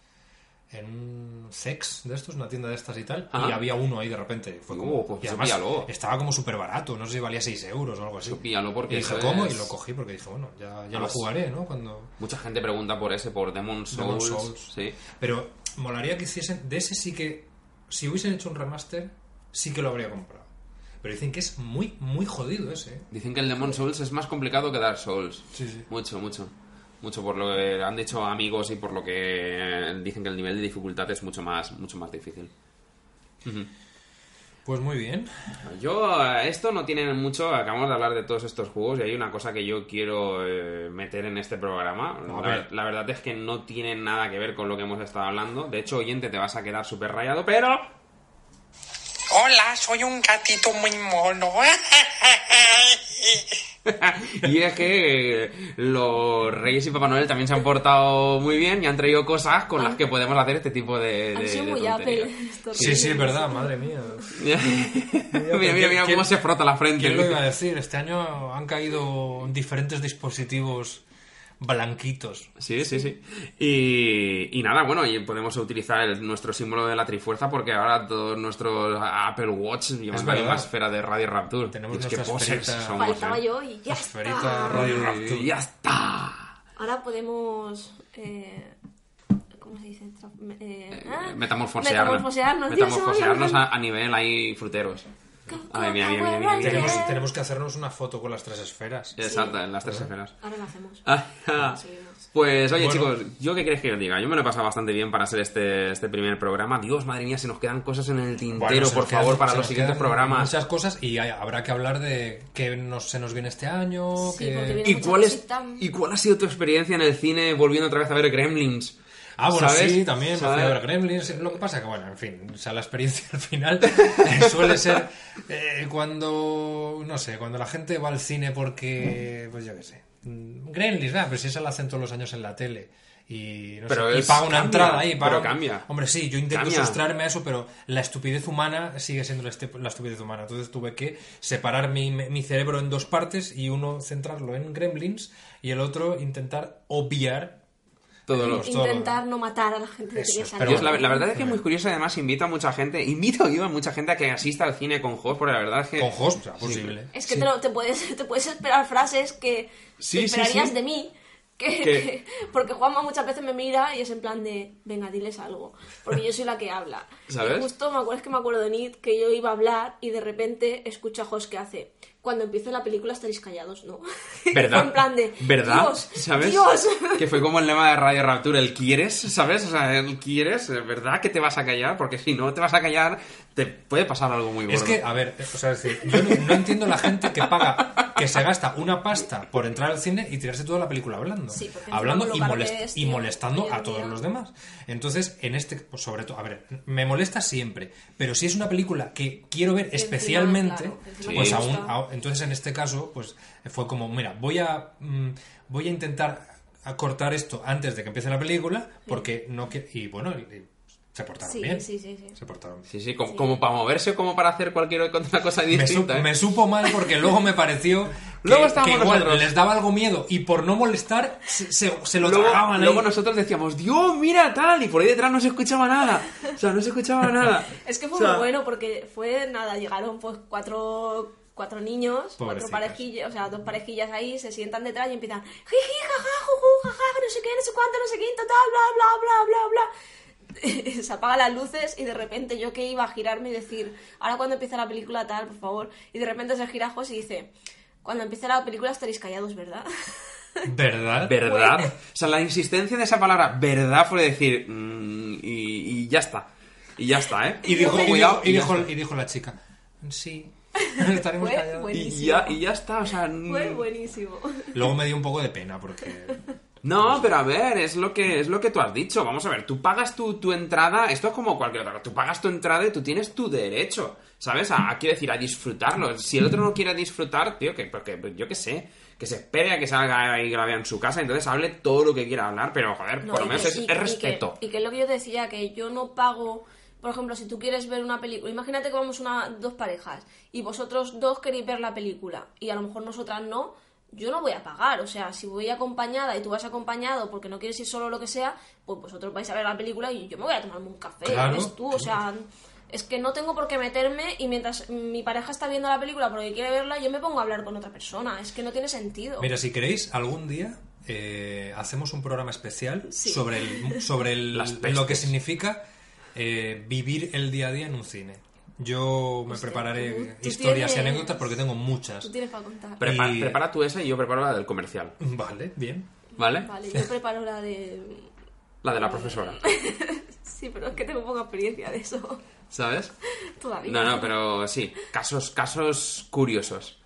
en un sex de estos, una tienda de estas y tal, Ajá. y había uno ahí de repente. Fue como, Oh, pues y además estaba como súper barato, no sé si valía 6 euros o algo así. Eso píllalo porque y dije, ¿cómo? es- Y lo cogí porque dije, bueno, ya, ya lo Además- jugaré, ¿no? Cuando... Mucha gente pregunta por ese, por Demon Demon Souls. Souls. Sí. Pero molaría que hiciesen. De ese sí que. Si hubiesen hecho un remaster, sí que lo habría comprado. Pero dicen que es muy, muy jodido ese. ¿eh? Dicen que el Demon Souls es más complicado que Dark Souls. Sí, sí. Mucho, mucho. Mucho por lo que han dicho amigos y por lo que eh, dicen que el nivel de dificultad es mucho más, mucho más difícil. Pues muy bien. Yo, eh, esto no tiene mucho, acabamos de hablar de todos estos juegos y hay una cosa que yo quiero eh, meter en este programa. A La, ver. la verdad es que no tiene nada que ver con lo que hemos estado hablando. De hecho, oyente, te vas a quedar súper rayado, pero... Hola, soy un gatito muy mono. y es que eh, los Reyes y Papá Noel también se han portado muy bien y han traído cosas con las que podemos hacer este tipo de, Han de, sido de muy tonterías. Apple. estos Sí, sí, es verdad, madre mía. mira, mira, mira, mira ¿Quién- cómo se frota la frente. ¿Quién lo iba a decir? Este año han caído diferentes dispositivos blanquitos. Sí, sí, sí. Y, y nada, bueno, y podemos utilizar el- nuestro símbolo de la Trifuerza porque ahora todos nuestros Apple Watch llevan Es la misma esfera de Radio Rapture. Tenemos es que esferita- somos, Faltaba ¿eh? yo y ya Esferita está. Radio Y Rapture. ya está. Ahora podemos... eh, ¿Cómo se dice? Tra- eh, ah, Metamorfosearnos. Metamorfosearnos. Metamorfosearnos a nivel ahí fruteros. A ver, mira, mira, mira, mira, mira. Tenemos, tenemos que hacernos una foto con las tres esferas. Exacto, en las tres esferas. Ahora lo hacemos. Ah, Seguimos. Pues oye Bueno. chicos, ¿yo qué crees que os diga? Yo me lo he pasado bastante bien para hacer este, este primer programa. Dios, madre mía, se nos quedan cosas en el tintero, Bueno, por quedan- favor, para los siguientes programas. Muchas cosas y hay- habrá que hablar de qué nos, se nos viene este año. Sí, viene- ¿Y cuál, es. ¿Y cuál ha sido tu experiencia en el cine volviendo otra vez a ver Gremlins? Ah, bueno, ¿Sabes? sí, también me fui ¿Sabes? a ver Gremlins. Lo que pasa que, bueno, en fin, o sea, la experiencia al final eh, suele ser eh, cuando, no sé, cuando la gente va al cine porque, pues yo qué sé, mm, Gremlins, nada, pero si esa la hacen todos los años en la tele. Y, no Pero sé, y paga una cambia, entrada ahí. paga- pero cambia. Hombre, sí, yo intento Cambia. sustraerme a eso, pero la estupidez humana sigue siendo la, la estupidez humana. Entonces tuve que separar mi, mi cerebro en dos partes y uno centrarlo en Gremlins y el otro intentar obviar Intentar no matar a la gente que Eso, pero salir. Dios, la, la verdad es que es muy curioso, además invito a mucha gente, invito yo a mucha gente a que asista al cine con Jos, porque la verdad es que... con host, o sea, posible. Es que Sí. te, lo- te puedes, te puedes esperar frases que Sí, te sí, esperarías sí. de mí. Que, ¿Qué? que- porque Juanma muchas veces me mira y es en plan de, venga, diles algo. Porque yo soy la que habla. ¿Sabes? Y justo me acuerdo, es que me acuerdo de Nid que yo iba a hablar y de repente escucho a Jos que hace. Cuando empiece la película estaréis callados, ¿no? ¿Verdad? En plan de, ¿Verdad? Dios, ¿Sabes? Dios. Que fue como el lema de Radio Rapture, el quieres, ¿sabes? O sea, el quieres, ¿es ¿verdad que te vas a callar? Porque si no te vas a callar, te puede pasar algo muy gordo. Es que, a ver, o sea, es decir, yo no, no entiendo la gente que paga, que se gasta una pasta por entrar al cine y tirarse toda la película hablando. Sí, hablando y, molest- y tío, molestando a todos los demás. Entonces, en este, pues sobre todo, a ver, me molesta siempre, pero si es una película que quiero ver encima, especialmente, claro, pues aún- entonces en este caso, pues fue como, mira, voy a, mm, voy a intentar cortar esto antes de que empiece la película, porque no que y bueno, y- se portaron Sí, bien. sí, sí, sí. Se portaron bien. Sí, sí, como, como para moverse o como para hacer cualquier otra cosa Me, distinta. ¿eh? me supo mal porque luego me pareció que, Luego estábamos que igual nosotros. les daba algo miedo y por no molestar se, se- se lo luego, tragaban ahí. luego nosotros decíamos, Dios, mira tal, y por ahí detrás no se escuchaba nada. O sea, no se escuchaba nada. Es que fue O sea, muy bueno porque fue nada, llegaron pues cuatro cuatro niños, cuatro Pobrecitas. parejillas, o sea, dos parejillas ahí, se sientan detrás y empiezan jiji, jaja, juju, jaja, no sé qué, no sé cuánto, no sé qué, tal, bla, bla, bla, bla, bla. se apagan las luces y de repente yo que iba a girarme y decir, ahora cuando empieza la película tal, por favor, y de repente se gira Jos y dice, cuando empiece la película estaréis callados, ¿verdad? ¿Verdad? ¿Verdad? O sea, la insistencia de esa palabra, verdad, fue decir, mm, y, y ya está. Y ya está, ¿eh? Y dijo, y cuidado, dijo, y dijo- dijo la chica, sí, estaremos Fue callados. bueno. Y ya, y ya está, o sea... Fue buenísimo. Luego me dio un poco de pena porque... No, pero a ver, es lo que es lo que tú has dicho. Vamos a ver, tú pagas tu, tu entrada, esto es como cualquier otra cosa. Tú pagas tu entrada y tú tienes tu derecho, ¿sabes? A, a, quiero decir, a disfrutarlo. Si el otro no quiere disfrutar, tío, que porque yo qué sé, que se espere a que salga y vea en su casa, entonces hable todo lo que quiera hablar, pero joder, No, por lo y menos que- es, y- es y que- respeto. Y que, es lo que yo decía, que yo no pago, por ejemplo, si tú quieres ver una película, imagínate que vamos una, dos parejas y vosotros dos queréis ver la película y a lo mejor nosotras no, yo no voy a pagar, o sea, si voy acompañada y tú vas acompañado porque no quieres ir solo o lo que sea, pues vosotros vais a ver la película y yo me voy a tomarme un café, Claro, ¿ves tú? O sea, es que no tengo por qué meterme y mientras mi pareja está viendo la película porque quiere verla, yo me pongo a hablar con otra persona, es que no tiene sentido. Mira, si queréis, algún día eh, hacemos un programa especial Sí. sobre, el, sobre el- lo que significa eh, vivir el día a día en un cine. Yo me Hostia, prepararé tú- historias y anécdotas porque tengo muchas. Tú tienes para contar. Prepara, y- prepara tú esa y yo preparo la del comercial, Vale, bien. ¿vale? Vale, yo preparo la de... La de la profesora, Sí, pero es que tengo poca experiencia de eso ¿sabes? todavía. No, no, pero sí, casos, casos curiosos.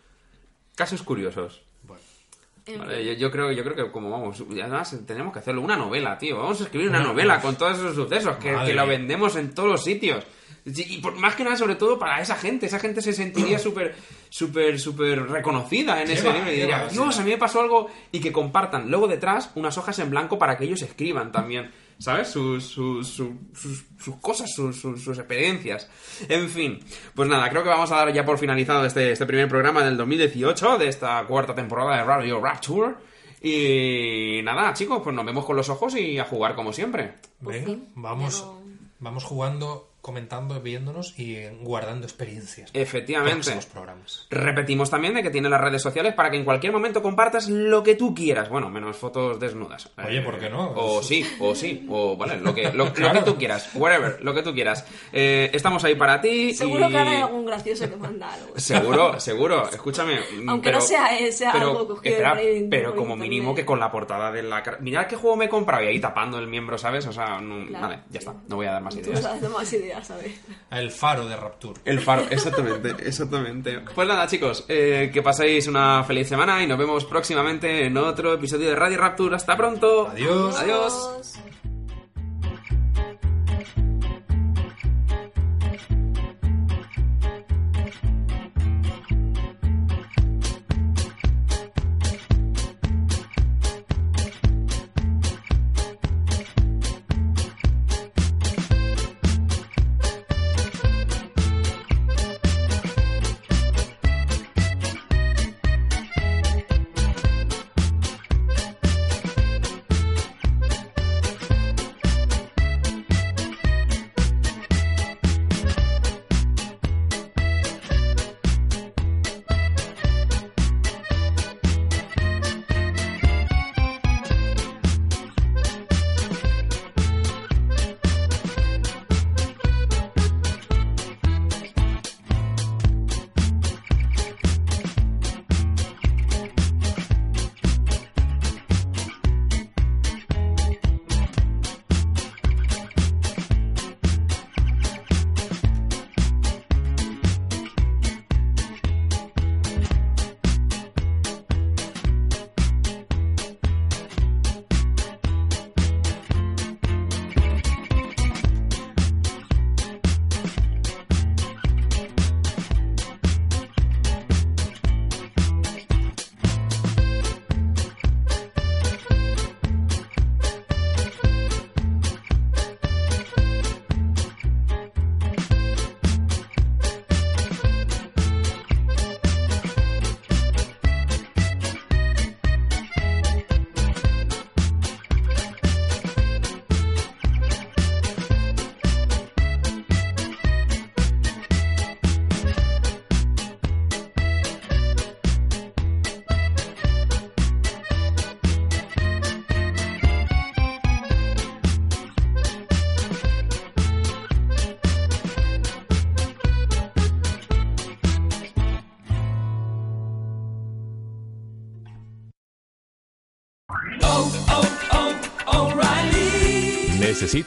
Casos curiosos. Vale, yo, yo creo, yo creo que como vamos, además tenemos que hacerlo una novela, tío. Vamos a escribir una novela con todos esos sucesos que, que lo vendemos en todos los sitios. Y por, más que nada, sobre todo para esa gente. Esa gente se sentiría súper, súper, súper reconocida en ¿Qué ese va? libro y ¿Qué diría? Dios, a mí me pasó algo. Y que compartan luego detrás unas hojas en blanco para que ellos escriban también. ¿Sabes? Sus, sus, sus, sus- sus cosas, sus, sus, sus experiencias. En fin. Pues nada, creo que vamos a dar ya por finalizado este, este primer programa del 2018, de esta cuarta temporada de Radio Rap Tour. Y nada, chicos, pues nos vemos con los ojos y a jugar como siempre. Venga, fin, vamos, vamos jugando, comentando, viéndonos y guardando experiencias. Efectivamente. Próximos programas. Repetimos también de que tiene las redes sociales para que en cualquier momento compartas lo que tú quieras. Bueno, menos fotos desnudas. Oye, ¿por qué no? O sí, o sí, o vale, lo que, lo, que tú quieras. Whatever, lo que tú quieras. Eh, estamos ahí para ti. Seguro y- que ahora hay algún gracioso que manda algo. Seguro, seguro. Escúchame. mm, Aunque pero- no sea sea pero, algo cogido espera, ahí pero como internet. mínimo que con la portada de la... Mirad qué juego me he comprado y ahí tapando el miembro, ¿sabes? O sea, no- Claro, vale, ya sí. está. No voy a dar más Tú ideas. sabes de más ideas, ¿sabes? El faro de Rapture. El faro, exactamente, exactamente. Pues nada, chicos, eh, que paséis una feliz semana y nos vemos próximamente en otro episodio de Radio Rapture. Hasta pronto. Adiós. Adiós.